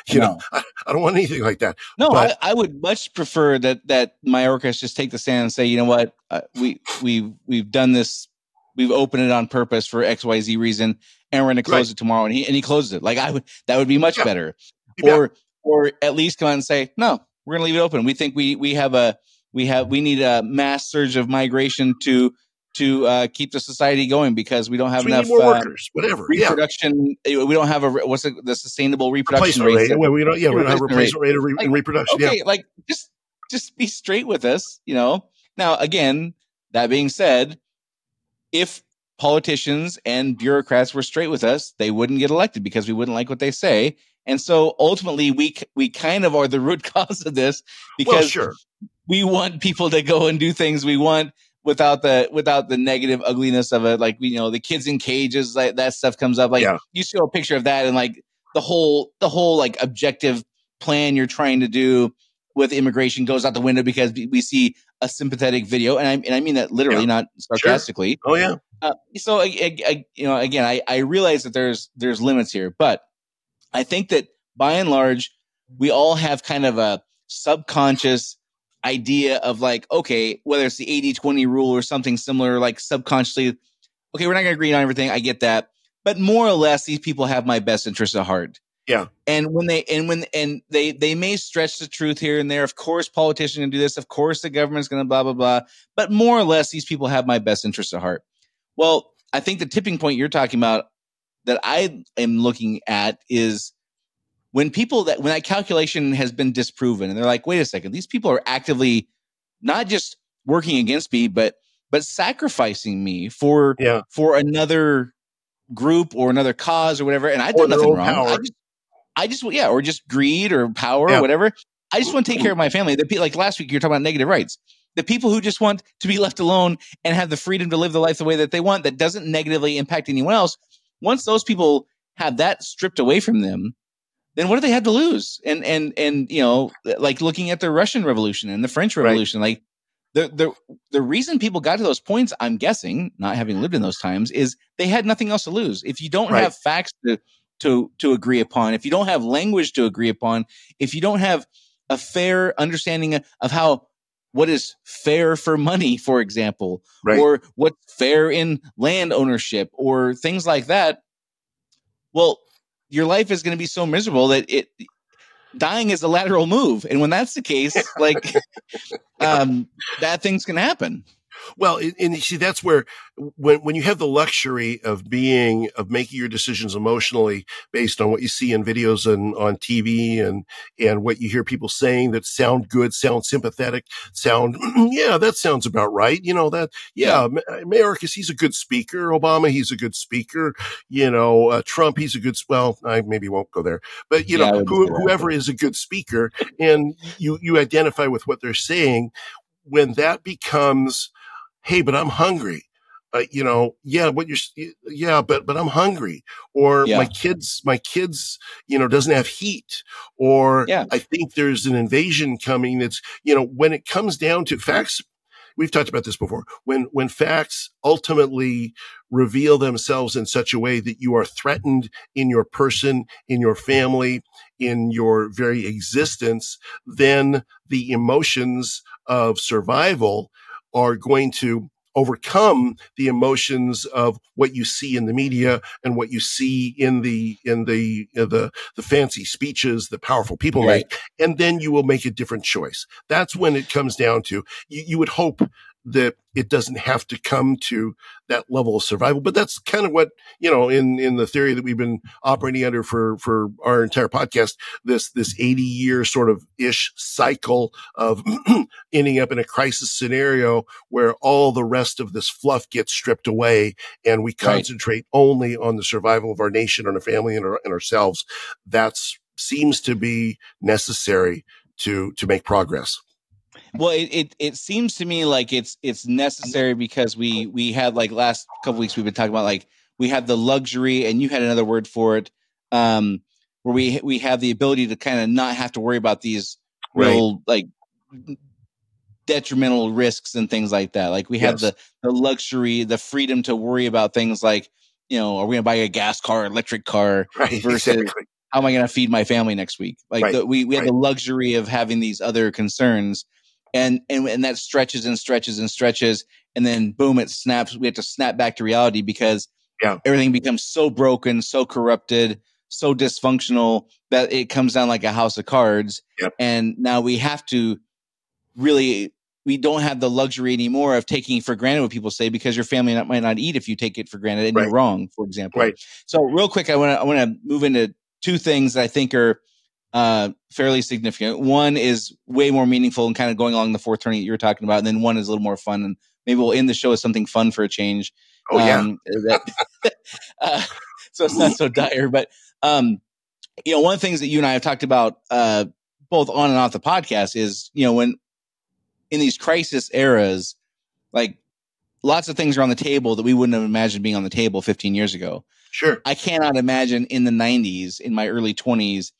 you no. know, I, I, don't want anything like that. No, but, I, I, would much prefer that that Mayorkas just take the stand and say, you know what, uh, we we we've done this, we've opened it on purpose for X Y Z reason, and we're going to close right. it tomorrow, and he and he closes it. Like I would, that would be much yeah. better. Yeah. Or or at least come out and say, no, we're going to leave it open. We think we we have a we have we need a mass surge of migration to to uh, keep the society going because we don't have enough uh, workers, whatever reproduction. Yeah. We don't have a what's the, the sustainable reproduction rate? rate. We don't. Yeah, we don't have a replacement rate, rate of re- like, reproduction. Okay, yeah. like just just be straight with us. You know. Now, again, that being said, if politicians and bureaucrats were straight with us, they wouldn't get elected because we wouldn't like what they say. And so ultimately, we we kind of are the root cause of this because well, sure we want people to go and do things we want without the without the negative ugliness of it. Like you know, the kids in cages, like that stuff comes up. Like yeah. you see a picture of that, and like the whole the whole like objective plan you're trying to do with immigration goes out the window because we see a sympathetic video, and I and I mean that literally, yeah. not sarcastically. Sure. Oh yeah. Uh, so I, I, I, you know, again, I, I realize that there's there's limits here, but I think that by and large, we all have kind of a subconscious idea of like, okay, whether it's the 80 20 rule or something similar, like subconsciously, okay, we're not going to agree on everything. I get that. But more or less, these people have my best interest at heart. Yeah. And when they, and when, and they, they may stretch the truth here and there. Of course, politicians to do this. Of course, the government's going to blah, blah, blah. But more or less, these people have my best interest at heart. Well, I think the tipping point you're talking about that I am looking at is when people that when that calculation has been disproven and they're like wait a second these people are actively not just working against me but but sacrificing me for yeah. for another group or another cause or whatever and i did nothing wrong. I just, I just yeah or just greed or power yeah. or whatever. I just want to take care of my family. The, like last week you're talking about negative rights. The people who just want to be left alone and have the freedom to live the life the way that they want that doesn't negatively impact anyone else once those people have that stripped away from them then what do they have to lose? And and and you know, like looking at the Russian Revolution and the French Revolution, right. like the the the reason people got to those points, I'm guessing, not having lived in those times, is they had nothing else to lose. If you don't right. have facts to to to agree upon, if you don't have language to agree upon, if you don't have a fair understanding of how what is fair for money, for example, right. or what's fair in land ownership, or things like that. Well, your life is going to be so miserable that it dying is a lateral move. And when that's the case like um bad things can happen Well, and you see, that's where when when you have the luxury of being of making your decisions emotionally based on what you see in videos and on TV and and what you hear people saying that sound good, sound sympathetic, sound yeah, that sounds about right. You know that yeah, yeah. Mayorkas he's a good speaker, Obama he's a good speaker. You know uh, Trump he's a good well I maybe won't go there, but you yeah, know who, whoever is a good speaker, and you you identify with what they're saying when that becomes Hey, but I'm hungry. Uh, you know, yeah, what you're, yeah, but, but I'm hungry or yeah. my kids, my kids, you know, doesn't have heat or yeah. I think there's an invasion coming. That's, you know, when it comes down to facts, we've talked about this before. When, when facts ultimately reveal themselves in such a way that you are threatened in your person, in your family, in your very existence, then the emotions of survival are going to overcome the emotions of what you see in the media and what you see in the in the uh, the the fancy speeches that powerful people right. make and then you will make a different choice that's when it comes down to you, you would hope that it doesn't have to come to that level of survival. But that's kind of what, you know, in, in the theory that we've been operating under for, for our entire podcast, this, this 80 year sort of ish cycle of ending up in a crisis scenario where all the rest of this fluff gets stripped away and we concentrate right. only on the survival of our nation and our family and, our, and ourselves. That's seems to be necessary to, to make progress. Well, it, it it seems to me like it's it's necessary because we we had like last couple weeks we've been talking about like we have the luxury and you had another word for it um where we we have the ability to kind of not have to worry about these real right. like detrimental risks and things like that. Like we yes. have the the luxury, the freedom to worry about things like you know, are we going to buy a gas car, electric car right, versus exactly. how am I going to feed my family next week? Like right, the, we we have the luxury of having these other concerns and and and that stretches and stretches and stretches, and then boom, it snaps. We have to snap back to reality because yeah. everything becomes so broken, so corrupted, so dysfunctional that it comes down like a house of cards. Yep. And now we have to really we don't have the luxury anymore of taking for granted what people say because your family not, might not eat if you take it for granted and right. you're wrong, for example. Right. So real quick, I want to I want to move into two things that I think are uh, fairly significant. One is way more meaningful and kind of going along the fourth turning that you were talking about. And then one is a little more fun. And maybe we'll end the show with something fun for a change. Oh, yeah. Um, that, uh, so it's not so dire. But, um, you know, one of the things that you and I have talked about, uh, both on and off the podcast is, you know, when in these crisis eras, like lots of things are on the table that we wouldn't have imagined being on the table 15 years ago. Sure. I cannot imagine in the 90s, in my early 20s,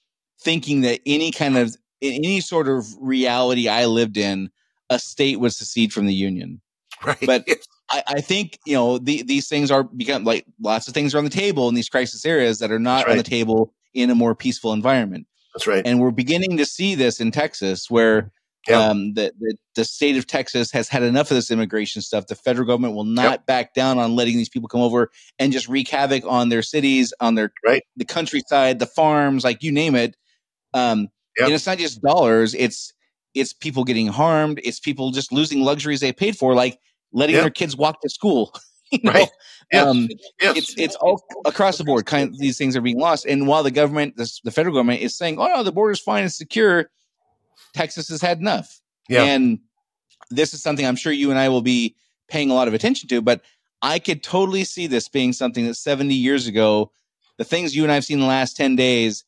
thinking that any kind of any sort of reality I lived in, a state would secede from the union. Right. But I, I, think you know the, these things are become like lots of things are on the table in these crisis areas that are not right. on the table in a more peaceful environment. That's right. And we're beginning to see this in Texas, where um, the, the, the state of Texas has had enough of this immigration stuff. The federal government will not yep. back down on letting these people come over and just wreak havoc on their cities, on their right. the countryside, the farms, like you name it. Um, yep. And it's not just dollars; it's it's people getting harmed. It's people just losing luxuries they paid for, like letting yep. their kids walk to school. you know? Right. Um. It's it's all across the board. Kind of these things are being lost. And while the government, the, the federal government, is saying, "Oh no, the border's fine and secure," Texas has had enough. Yeah. And this is something I'm sure you and I will be paying a lot of attention to. But I could totally see this being something that 70 years ago, the things you and I have seen in the last 10 days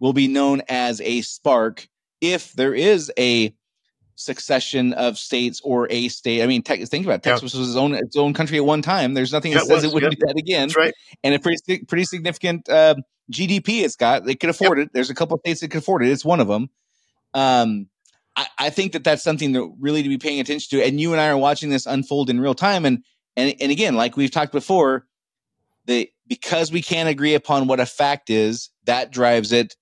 will be known as a spark if there is a succession of states or a state. I mean, te- think about it. Texas yeah. was its own its own country at one time. There's nothing that says it, it wouldn't yeah. be that again. That's right. And a pretty pretty significant uh, GDP it's got. They could afford yep. it. There's a couple of states that could afford it. It's one of them. Um, I, I think that that's something that really to be paying attention to. And you and I are watching this unfold in real time. And and and again, like we've talked before, the because we can't agree upon what a fact is, that drives it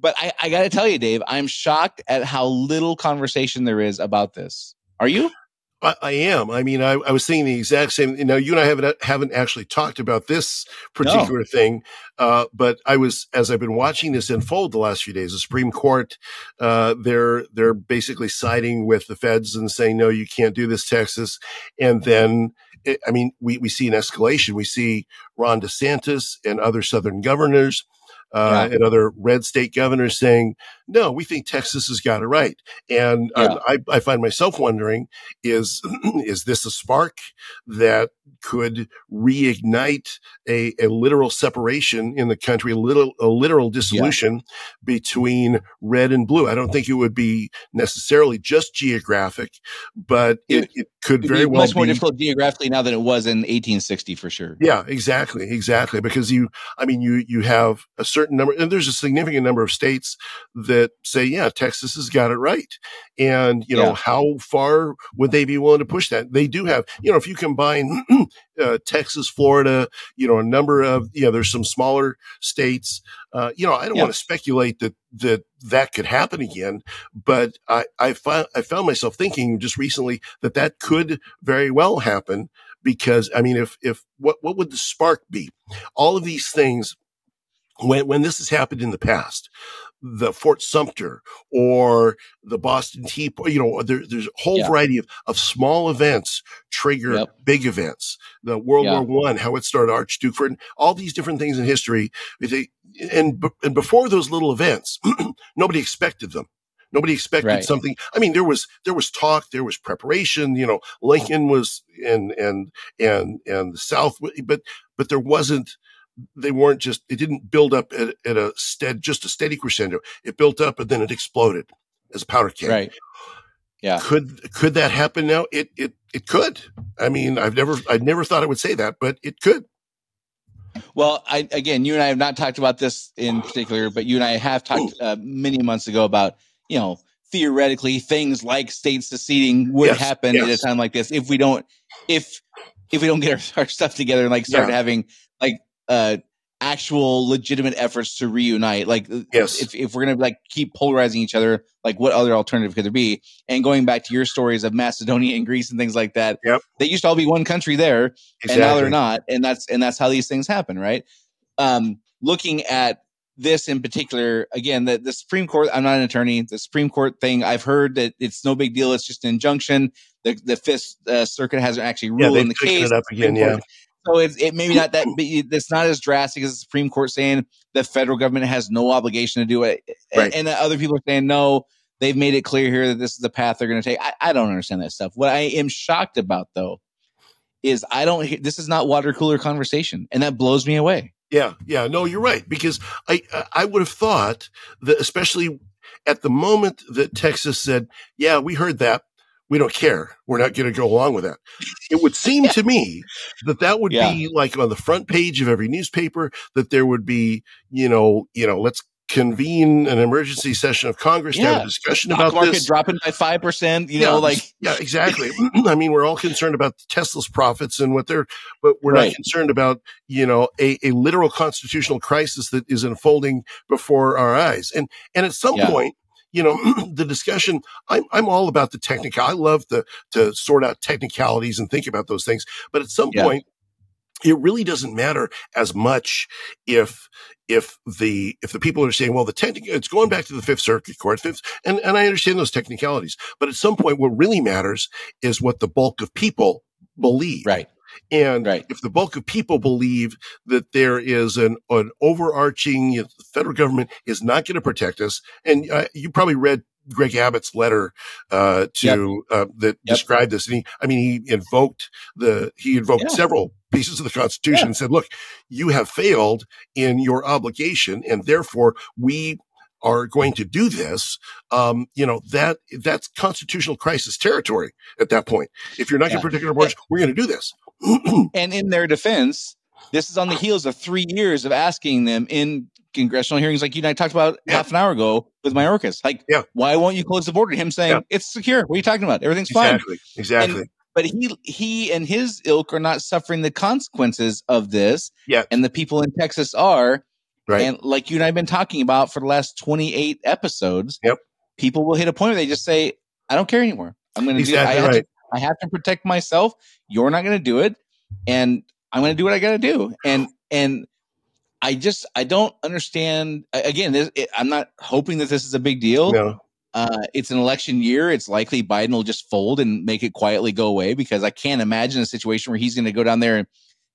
but I, I got to tell you, Dave, I'm shocked at how little conversation there is about this. Are you? I, I, am. I mean, I, I, was thinking the exact same. You know, you and I haven't haven't actually talked about this particular no. thing, uh, but I was as I've been watching this unfold the last few days. The Supreme Court, uh, they're they're basically siding with the feds and saying, no, you can't do this, Texas. And then, it, I mean, we we see an escalation. We see Ron DeSantis and other Southern governors uh, yeah. and other red state governors saying, no, we think Texas has got it right. And uh, yeah. I, I, find myself wondering, is, is this a spark that could reignite a, a literal separation in the country, a little, a literal dissolution yeah. between red and blue? I don't think it would be necessarily just geographic, but it, it, it could very well be much more difficult geographically now than it was in 1860 for sure. Yeah, exactly. Exactly. Because you, I mean, you, you have a certain number, and there's a significant number of states that say, yeah, Texas has got it right. And, you know, how far would they be willing to push that? They do have, you know, if you combine uh, Texas, Florida, you know, a number of, you know, there's some smaller states. Uh, you know, I don't yeah. want to speculate that, that that could happen again, but I, I, fi- I found myself thinking just recently that that could very well happen because, I mean, if, if, what, what would the spark be? All of these things, when, when this has happened in the past, the Fort Sumter or the Boston Tea, Party. you know, there, there's a whole yeah. variety of, of small events trigger yep. big events. The World yeah. War One, how it started Archduke Ferdinand, all these different things in history. They, and, and before those little events, nobody expected them. Nobody expected right. something. I mean, there was, there was talk, there was preparation, you know, Lincoln was and, and, and, and the South, but, but there wasn't, they weren't just it didn't build up at, at a stead just a steady crescendo. It built up and then it exploded as a powder keg. Right. Yeah. Could could that happen now? It it it could. I mean i've never i never thought i would say that but it could. Well i again you and i have not talked about this in particular but you and i have talked uh, many months ago about you know theoretically things like state seceding would yes, happen yes. at a time like this if we don't if if we don't get our, our stuff together and like start yeah. having uh, actual legitimate efforts to reunite. Like, uh, yes. if, if we're going to like keep polarizing each other, like what other alternative could there be? And going back to your stories of Macedonia and Greece and things like that, yep. they used to all be one country there exactly. and now they're not. And that's, and that's how these things happen. Right. Um, looking at this in particular, again, the, the Supreme Court, I'm not an attorney. The Supreme Court thing, I've heard that it's no big deal. It's just an injunction. The, the Fifth uh, Circuit hasn't actually ruled yeah, in the case. It up again, yeah. So it, it maybe not that it's not as drastic as the Supreme Court saying the federal government has no obligation to do it, right. and, and other people are saying no. They've made it clear here that this is the path they're going to take. I, I don't understand that stuff. What I am shocked about though is I don't. This is not water cooler conversation, and that blows me away. Yeah, yeah, no, you're right because I I would have thought that especially at the moment that Texas said, "Yeah, we heard that we don't care. We're not going to go along with that. It would seem to me that that would yeah. be like on the front page of every newspaper that there would be, you know, you know, let's convene an emergency session of Congress yeah. to have a discussion Stock about market this. dropping by five percent. You yeah, know, like yeah, exactly. I mean, we're all concerned about Tesla's profits and what they're, but we're right. not concerned about you know a, a literal constitutional crisis that is unfolding before our eyes. And and at some yeah. point, you know, the discussion, I'm, I'm all about the technical. I love the, to sort out technicalities and think about those things. But at some yeah. point, it really doesn't matter as much if if the if the people are saying, well, the technical it's going back to the Fifth Circuit Court, fifth, and and I understand those technicalities, but at some point, what really matters is what the bulk of people believe. Right. And right. if the bulk of people believe that there is an, an overarching you know, the federal government is not going to protect us, and uh, you probably read Greg Abbott's letter uh, to yep. uh, that yep. described this, and he, I mean, he invoked the he invoked yeah. several pieces of the Constitution yeah. and said, "Look, you have failed in your obligation, and therefore we." are going to do this, um, you know, that that's constitutional crisis territory at that point. If you're not yeah. going to protect our borders, we're going to do this. and in their defense, this is on the heels of three years of asking them in congressional hearings, like you and I talked about yeah. half an hour ago with Mayorkas. Like, yeah. why won't you close the border? Him saying yeah. it's secure. What are you talking about? Everything's exactly. fine. Exactly. And, but he he and his ilk are not suffering the consequences of this. Yeah. And the people in Texas are. Right. And like you and I have been talking about for the last 28 episodes. Yep. People will hit a point where they just say, I don't care anymore. I'm going to exactly do. I right. I have to protect myself. You're not going to do it, and I'm going to do what I got to do. And and I just I don't understand. Again, this, it, I'm not hoping that this is a big deal. No. Uh, it's an election year. It's likely Biden will just fold and make it quietly go away because I can't imagine a situation where he's going to go down there and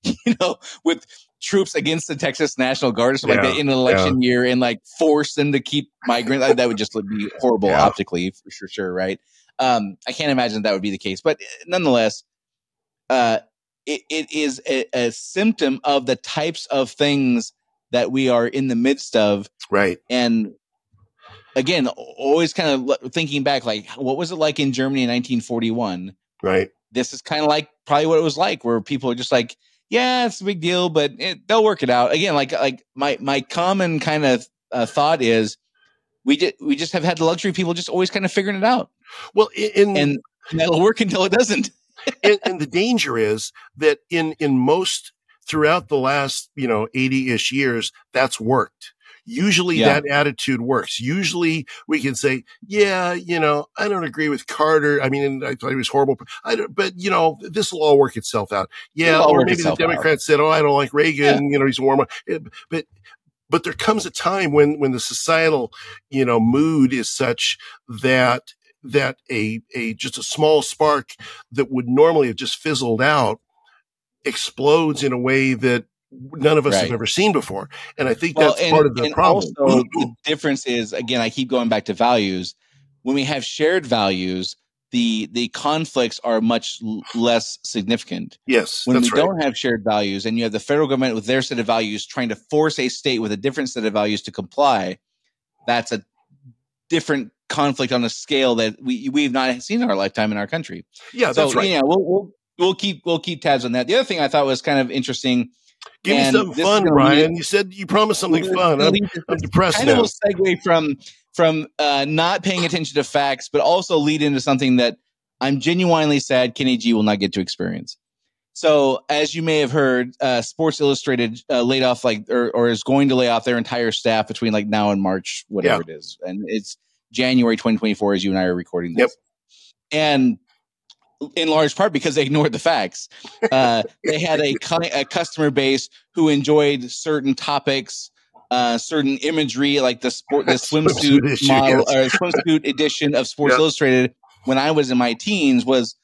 you know with troops against the Texas National Guard or something yeah, like that in an election yeah. year and like force them to keep migrants. that would just be horrible yeah. optically for sure, sure, right? Um, I can't imagine that would be the case, but uh, nonetheless, uh, it, it is a, a symptom of the types of things that we are in the midst of. Right. And again, always kind of thinking back, like, what was it like in Germany in 1941? Right. This is kind of like probably what it was like, where people are just like, yeah, it's a big deal, but it, they'll work it out. Again, like like my my common kind of uh, thought is, we just we just have had the luxury of people just always kind of figuring it out. Well, in, and, and that'll work until it doesn't. and, and the danger is that in in most throughout the last you know 80-ish years that's worked usually yeah. that attitude works. Usually we can say, yeah, you know, I don't agree with Carter. I mean, I thought he was horrible, I don't, but you know, this will all work itself out. Yeah. Or maybe the Democrats out. said, oh, I don't like Reagan. Yeah. You know, he's warm. But, but there comes a time when, when the societal, you know, mood is such that that a a just a small spark that would normally have just fizzled out explodes in a way that none of us right. have ever seen before. And I think well, that's and, part of the problem. Also, the difference is again, I keep going back to values. When we have shared values, the the conflicts are much l- less significant. Yes. When we right. don't have shared values and you have the federal government with their set of values trying to force a state with a different set of values to comply, that's a different conflict on a scale that we we've not seen in our lifetime in our country. Yeah, so, that's right. Yeah, we'll, we'll we'll keep we'll keep tabs on that. The other thing I thought was kind of interesting Give and me something fun, Brian. you said you promised something fun. I'm, I'm depressed kind now. of a segue from from uh, not paying attention to facts, but also lead into something that I'm genuinely sad Kenny G will not get to experience. So, as you may have heard, uh, Sports Illustrated uh, laid off like or, or, is going to lay off their entire staff between like now and March, whatever yeah. it is, and it's January 2024 as you and I are recording this. Yep. And in large part because they ignored the facts. Uh, they had a, a, customer base who enjoyed certain topics, uh, certain imagery, like the sport, the swimsuit model yes. or swimsuit edition of Sports Illustrated. When I was in my teens, was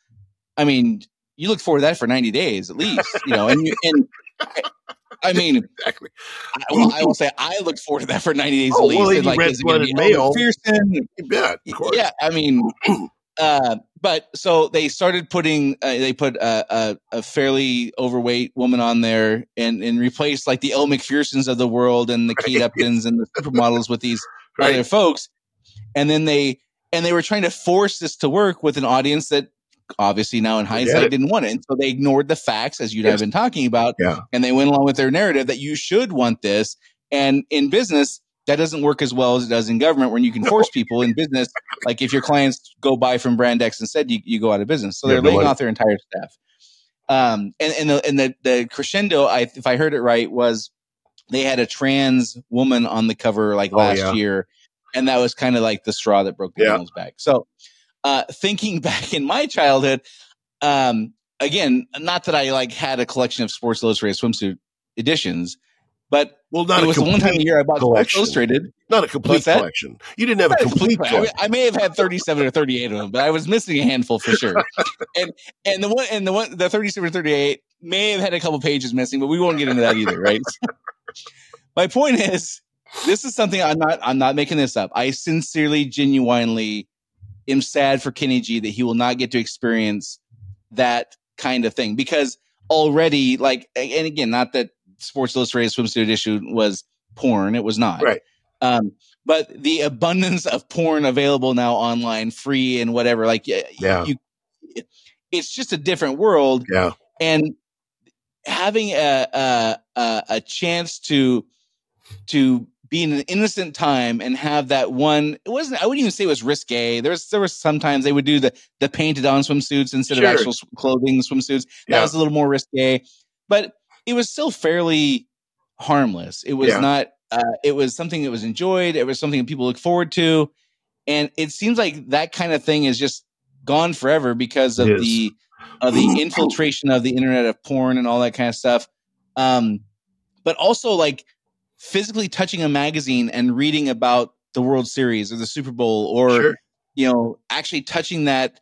I mean, you look forward to that for ninety days at least, you know, and you, and. I mean, exactly. I, well, I will say I looked forward to that for ninety days oh, at least. Well, and like, red blooded male. Pearson. Bet, Yeah, I mean, uh, but so they started putting uh, they put a, a, a, fairly overweight woman on there and and replaced like the Elle Macphersons of the world and the right. Kate Uptons and the supermodels with these right. other folks, and then they and they were trying to force this to work with an audience that obviously now in hindsight didn't want it, and so they ignored the facts as you yes. have been talking about, yeah. and they went along with their narrative that you should want this, and in business that doesn't work as well as it does in government when you can force people in business. Like if your clients go buy from brand X instead, you, you go out of business. So they're laying off their entire staff. Um, and, and the, and the, the crescendo, I, if I heard it right, was they had a trans woman on the cover like oh, last yeah. year. And that was kind of like the straw that broke the yeah. camel's back. So, uh, thinking back in my childhood, um, again, not that I like had a collection of Sports Illustrated swimsuit editions, but well, not it was the one time a year I bought collection. Illustrated. Not a complete collection. You didn't have not a complete. A complete I, I, may have had thirty-seven or thirty-eight of them, but I was missing a handful for sure. and and the one and the one the thirty-seven or thirty-eight may have had a couple pages missing, but we won't get into that either, right? My point is, this is something I'm not I'm not making this up. I sincerely, genuinely am sad for Kenny G that he will not get to experience that kind of thing because already, like, and again, not that Sports Illustrated swimsuit issue was porn. It was not. Right. Um, but the abundance of porn available now online, free and whatever, like yeah, you, it's just a different world. Yeah. And having a, a, a, a chance to, to be in an innocent time and have that one it wasn't i wouldn't even say it was risque there was there was sometimes they would do the the painted on swimsuits instead sure. of actual clothing swimsuits that yeah. was a little more risque but it was still fairly harmless. It was yeah. not. Uh, it was something that was enjoyed. It was something that people look forward to, and it seems like that kind of thing is just gone forever because of the of the infiltration of the internet of porn and all that kind of stuff. Um, but also like physically touching a magazine and reading about the World Series or the Super Bowl or sure. you know actually touching that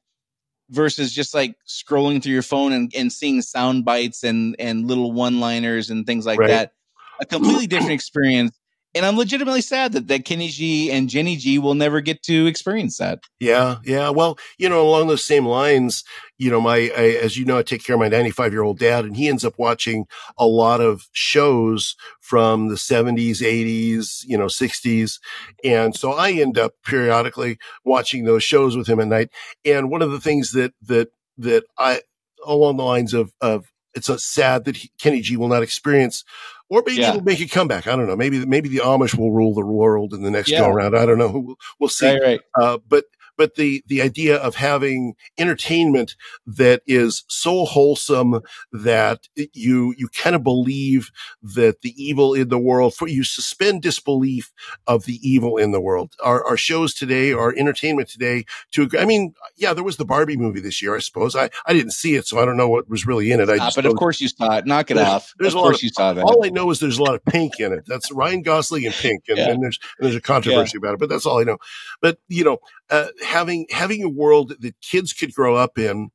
versus just like scrolling through your phone and, and seeing sound bites and and little one liners and things like right. that. A completely different experience and I'm legitimately sad that, that Kenny G and Jenny G will never get to experience that. Yeah, yeah. Well, you know, along those same lines, you know, my, I, as you know, I take care of my 95 year old dad and he ends up watching a lot of shows from the 70s, 80s, you know, 60s. And so I end up periodically watching those shows with him at night. And one of the things that, that, that I, along the lines of, of, it's sad that he, Kenny G will not experience or maybe yeah. it'll make a comeback. I don't know. Maybe maybe the Amish will rule the world in the next yeah. go around. I don't know. We'll, we'll see. Right, right. Uh, but but the the idea of having entertainment that is so wholesome that you you kind of believe that the evil in the world for you suspend disbelief of the evil in the world. Our, our shows today our entertainment today to i mean yeah there was the barbie movie this year i suppose. I i didn't see it so i don't know what was really in it. I but of course you saw it. Knock it there's, off. there's of course of, you saw that. all i know is there's a lot of pink in it. That's ryan gosling and pink and, yeah. and there's and there's a controversy yeah. about it but that's all i know. But you know uh, having having a world that kids could grow up in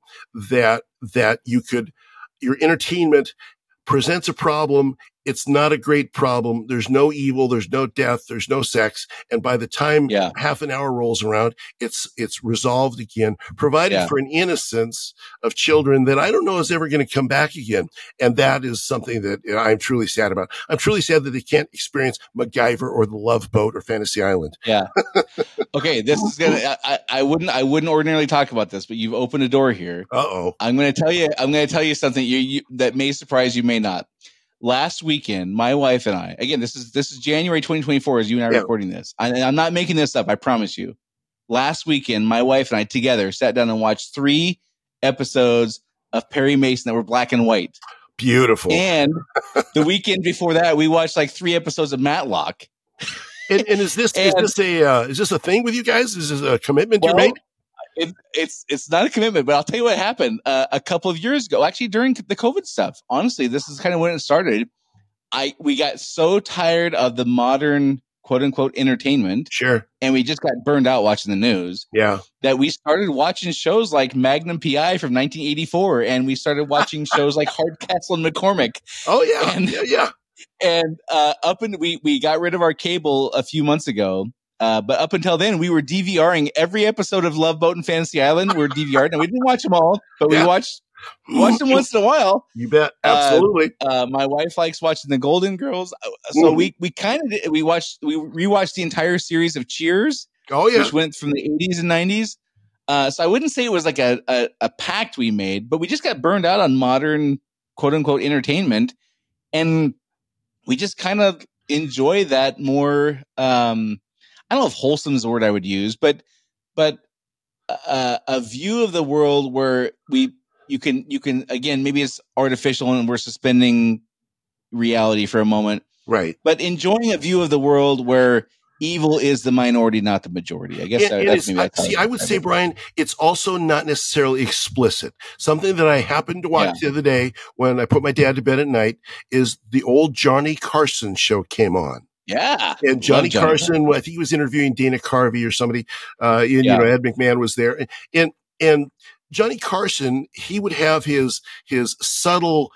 that that you could your entertainment presents a problem it's not a great problem. There's no evil. There's no death. There's no sex. And by the time yeah. half an hour rolls around, it's, it's resolved again, provided yeah. for an innocence of children that I don't know is ever going to come back again. And that is something that I'm truly sad about. I'm truly sad that they can't experience MacGyver or the Love Boat or Fantasy Island. Yeah. okay. This is going to, I, I wouldn't, I wouldn't ordinarily talk about this, but you've opened a door here. Uh oh. I'm going to tell you, I'm going to tell you something you, you, that may surprise you, may not last weekend, my wife and I, again, this is this is January 2024 as you and I are yeah. recording this. I, I'm not making this up, I promise you. Last weekend, my wife and I together sat down and watched three episodes of Perry Mason that were black and white. Beautiful. And the weekend before that, we watched like three episodes of Matlock. and, and, is this and, is this a uh, is this a thing with you guys? Is this a commitment well, you made? It, it's it's not a commitment, but I'll tell you what happened uh, a couple of years ago. Actually, during the COVID stuff, honestly, this is kind of when it started. I we got so tired of the modern quote unquote entertainment, sure, and we just got burned out watching the news. Yeah, that we started watching shows like Magnum PI from 1984, and we started watching shows like Hardcastle and McCormick. Oh yeah, and, yeah, yeah. And uh, up and we we got rid of our cable a few months ago, uh, but up until then, we were DVRing every episode of Love Boat and Fantasy Island. We are DVRing, and we didn't watch them all, but we watched watched them once in a while. You bet, uh, absolutely. Uh, uh, my wife likes watching the Golden Girls, uh, so mm-hmm. we we kind of we watched we rewatched the entire series of Cheers. Oh yeah, which went from the eighties and nineties. Uh, so I wouldn't say it was like a, a a pact we made, but we just got burned out on modern quote unquote entertainment, and we just kind of enjoy that more. Um, I don't know if wholesome is the word I would use, but but uh, a view of the world where we you can you can again maybe it's artificial and we're suspending reality for a moment, right? But enjoying a view of the world where evil is the minority, not the majority. I guess and, that's maybe I, see. I would say, Brian, it's also not necessarily explicit. Something that I happened to watch yeah. the other day when I put my dad to bed at night is the old Johnny Carson show came on. Yeah. And Johnny, Johnny Carson, I think he was interviewing Dana Carvey or somebody, uh, and, yeah. you know, Ed McMahon was there. And, and, and Johnny Carson, he would have his, his subtle,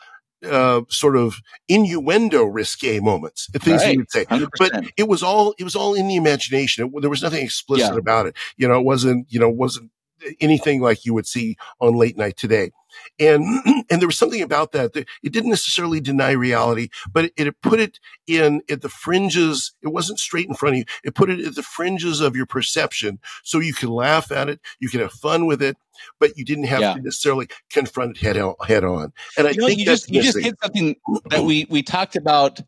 uh, sort of innuendo risque moments, things right. he would say. 100%. But it was all, it was all in the imagination. It, there was nothing explicit yeah. about it. You know, it wasn't, you know, wasn't anything like you would see on late night today. And, and there was something about that, that it didn't necessarily deny reality, but it, it, put it in at the fringes. It wasn't straight in front of you. It put it at the fringes of your perception. So you could laugh at it. You could have fun with it, but you didn't have yeah. to necessarily confront it head on, head on. And I you know, think you just, you just hit something that we, we talked about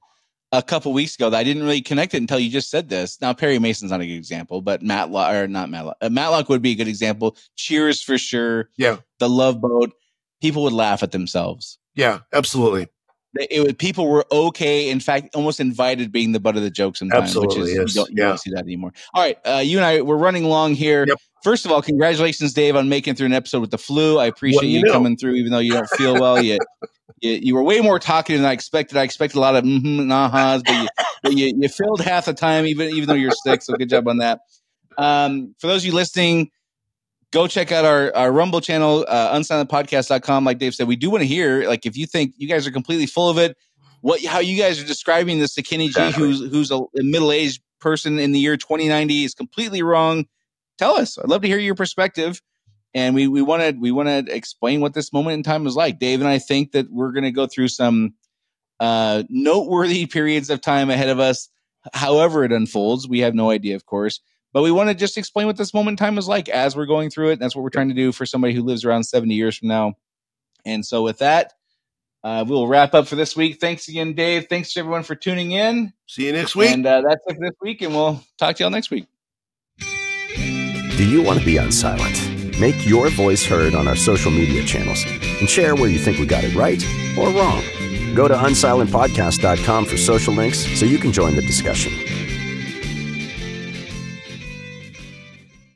a couple weeks ago that I didn't really connect it until you just said this. Now Perry Mason's not a good example, but Matlock or not Matlock. Uh, Matlock would be a good example. Cheers for sure. Yeah. The Love Boat people would laugh at themselves. Yeah, absolutely. It, was people were okay. In fact, almost invited being the butt of the joke sometimes. Absolutely, which is, yes. you, don't, you yeah. don't see that anymore. All right, uh, you and I we're running long here. Yep. First of all, congratulations, Dave, on making through an episode with the flu. I appreciate Well, you, you know. coming through, even though you don't feel well. yet. you you were way more talkative than I expected. I expected a lot of mm-hmm and ahas, but you, but you you filled half the time, even even though you're sick. So good job on that. Um, for those of you listening, go check out our, our Rumble channel, uh, unsilentpodcast.com. Like Dave said, we do want to hear, like, if you think you guys are completely full of it, what, how you guys are describing this to Kenny Exactly. G, who's, who's a, a middle-aged person in the year 2090 is completely wrong. Tell us. I'd love to hear your perspective. And we, we want to, we want to explain what this moment in time was like. Dave and I think that we're going to go through some, uh, noteworthy periods of time ahead of us. However it unfolds, we have no idea, of course but we want to just explain what this moment in time is like as we're going through it. That's what we're trying to do for somebody who lives around 70 years from now. And so, with that, uh, we'll wrap up for this week. Thanks again, Dave. Thanks to everyone for tuning in. See you next week. And uh, that's it for this week, and we'll talk to y'all next week. Do you want to be unsilent? Make your voice heard on our social media channels and share where you think we got it right or wrong. Go to unsilentpodcast.com for social links so you can join the discussion.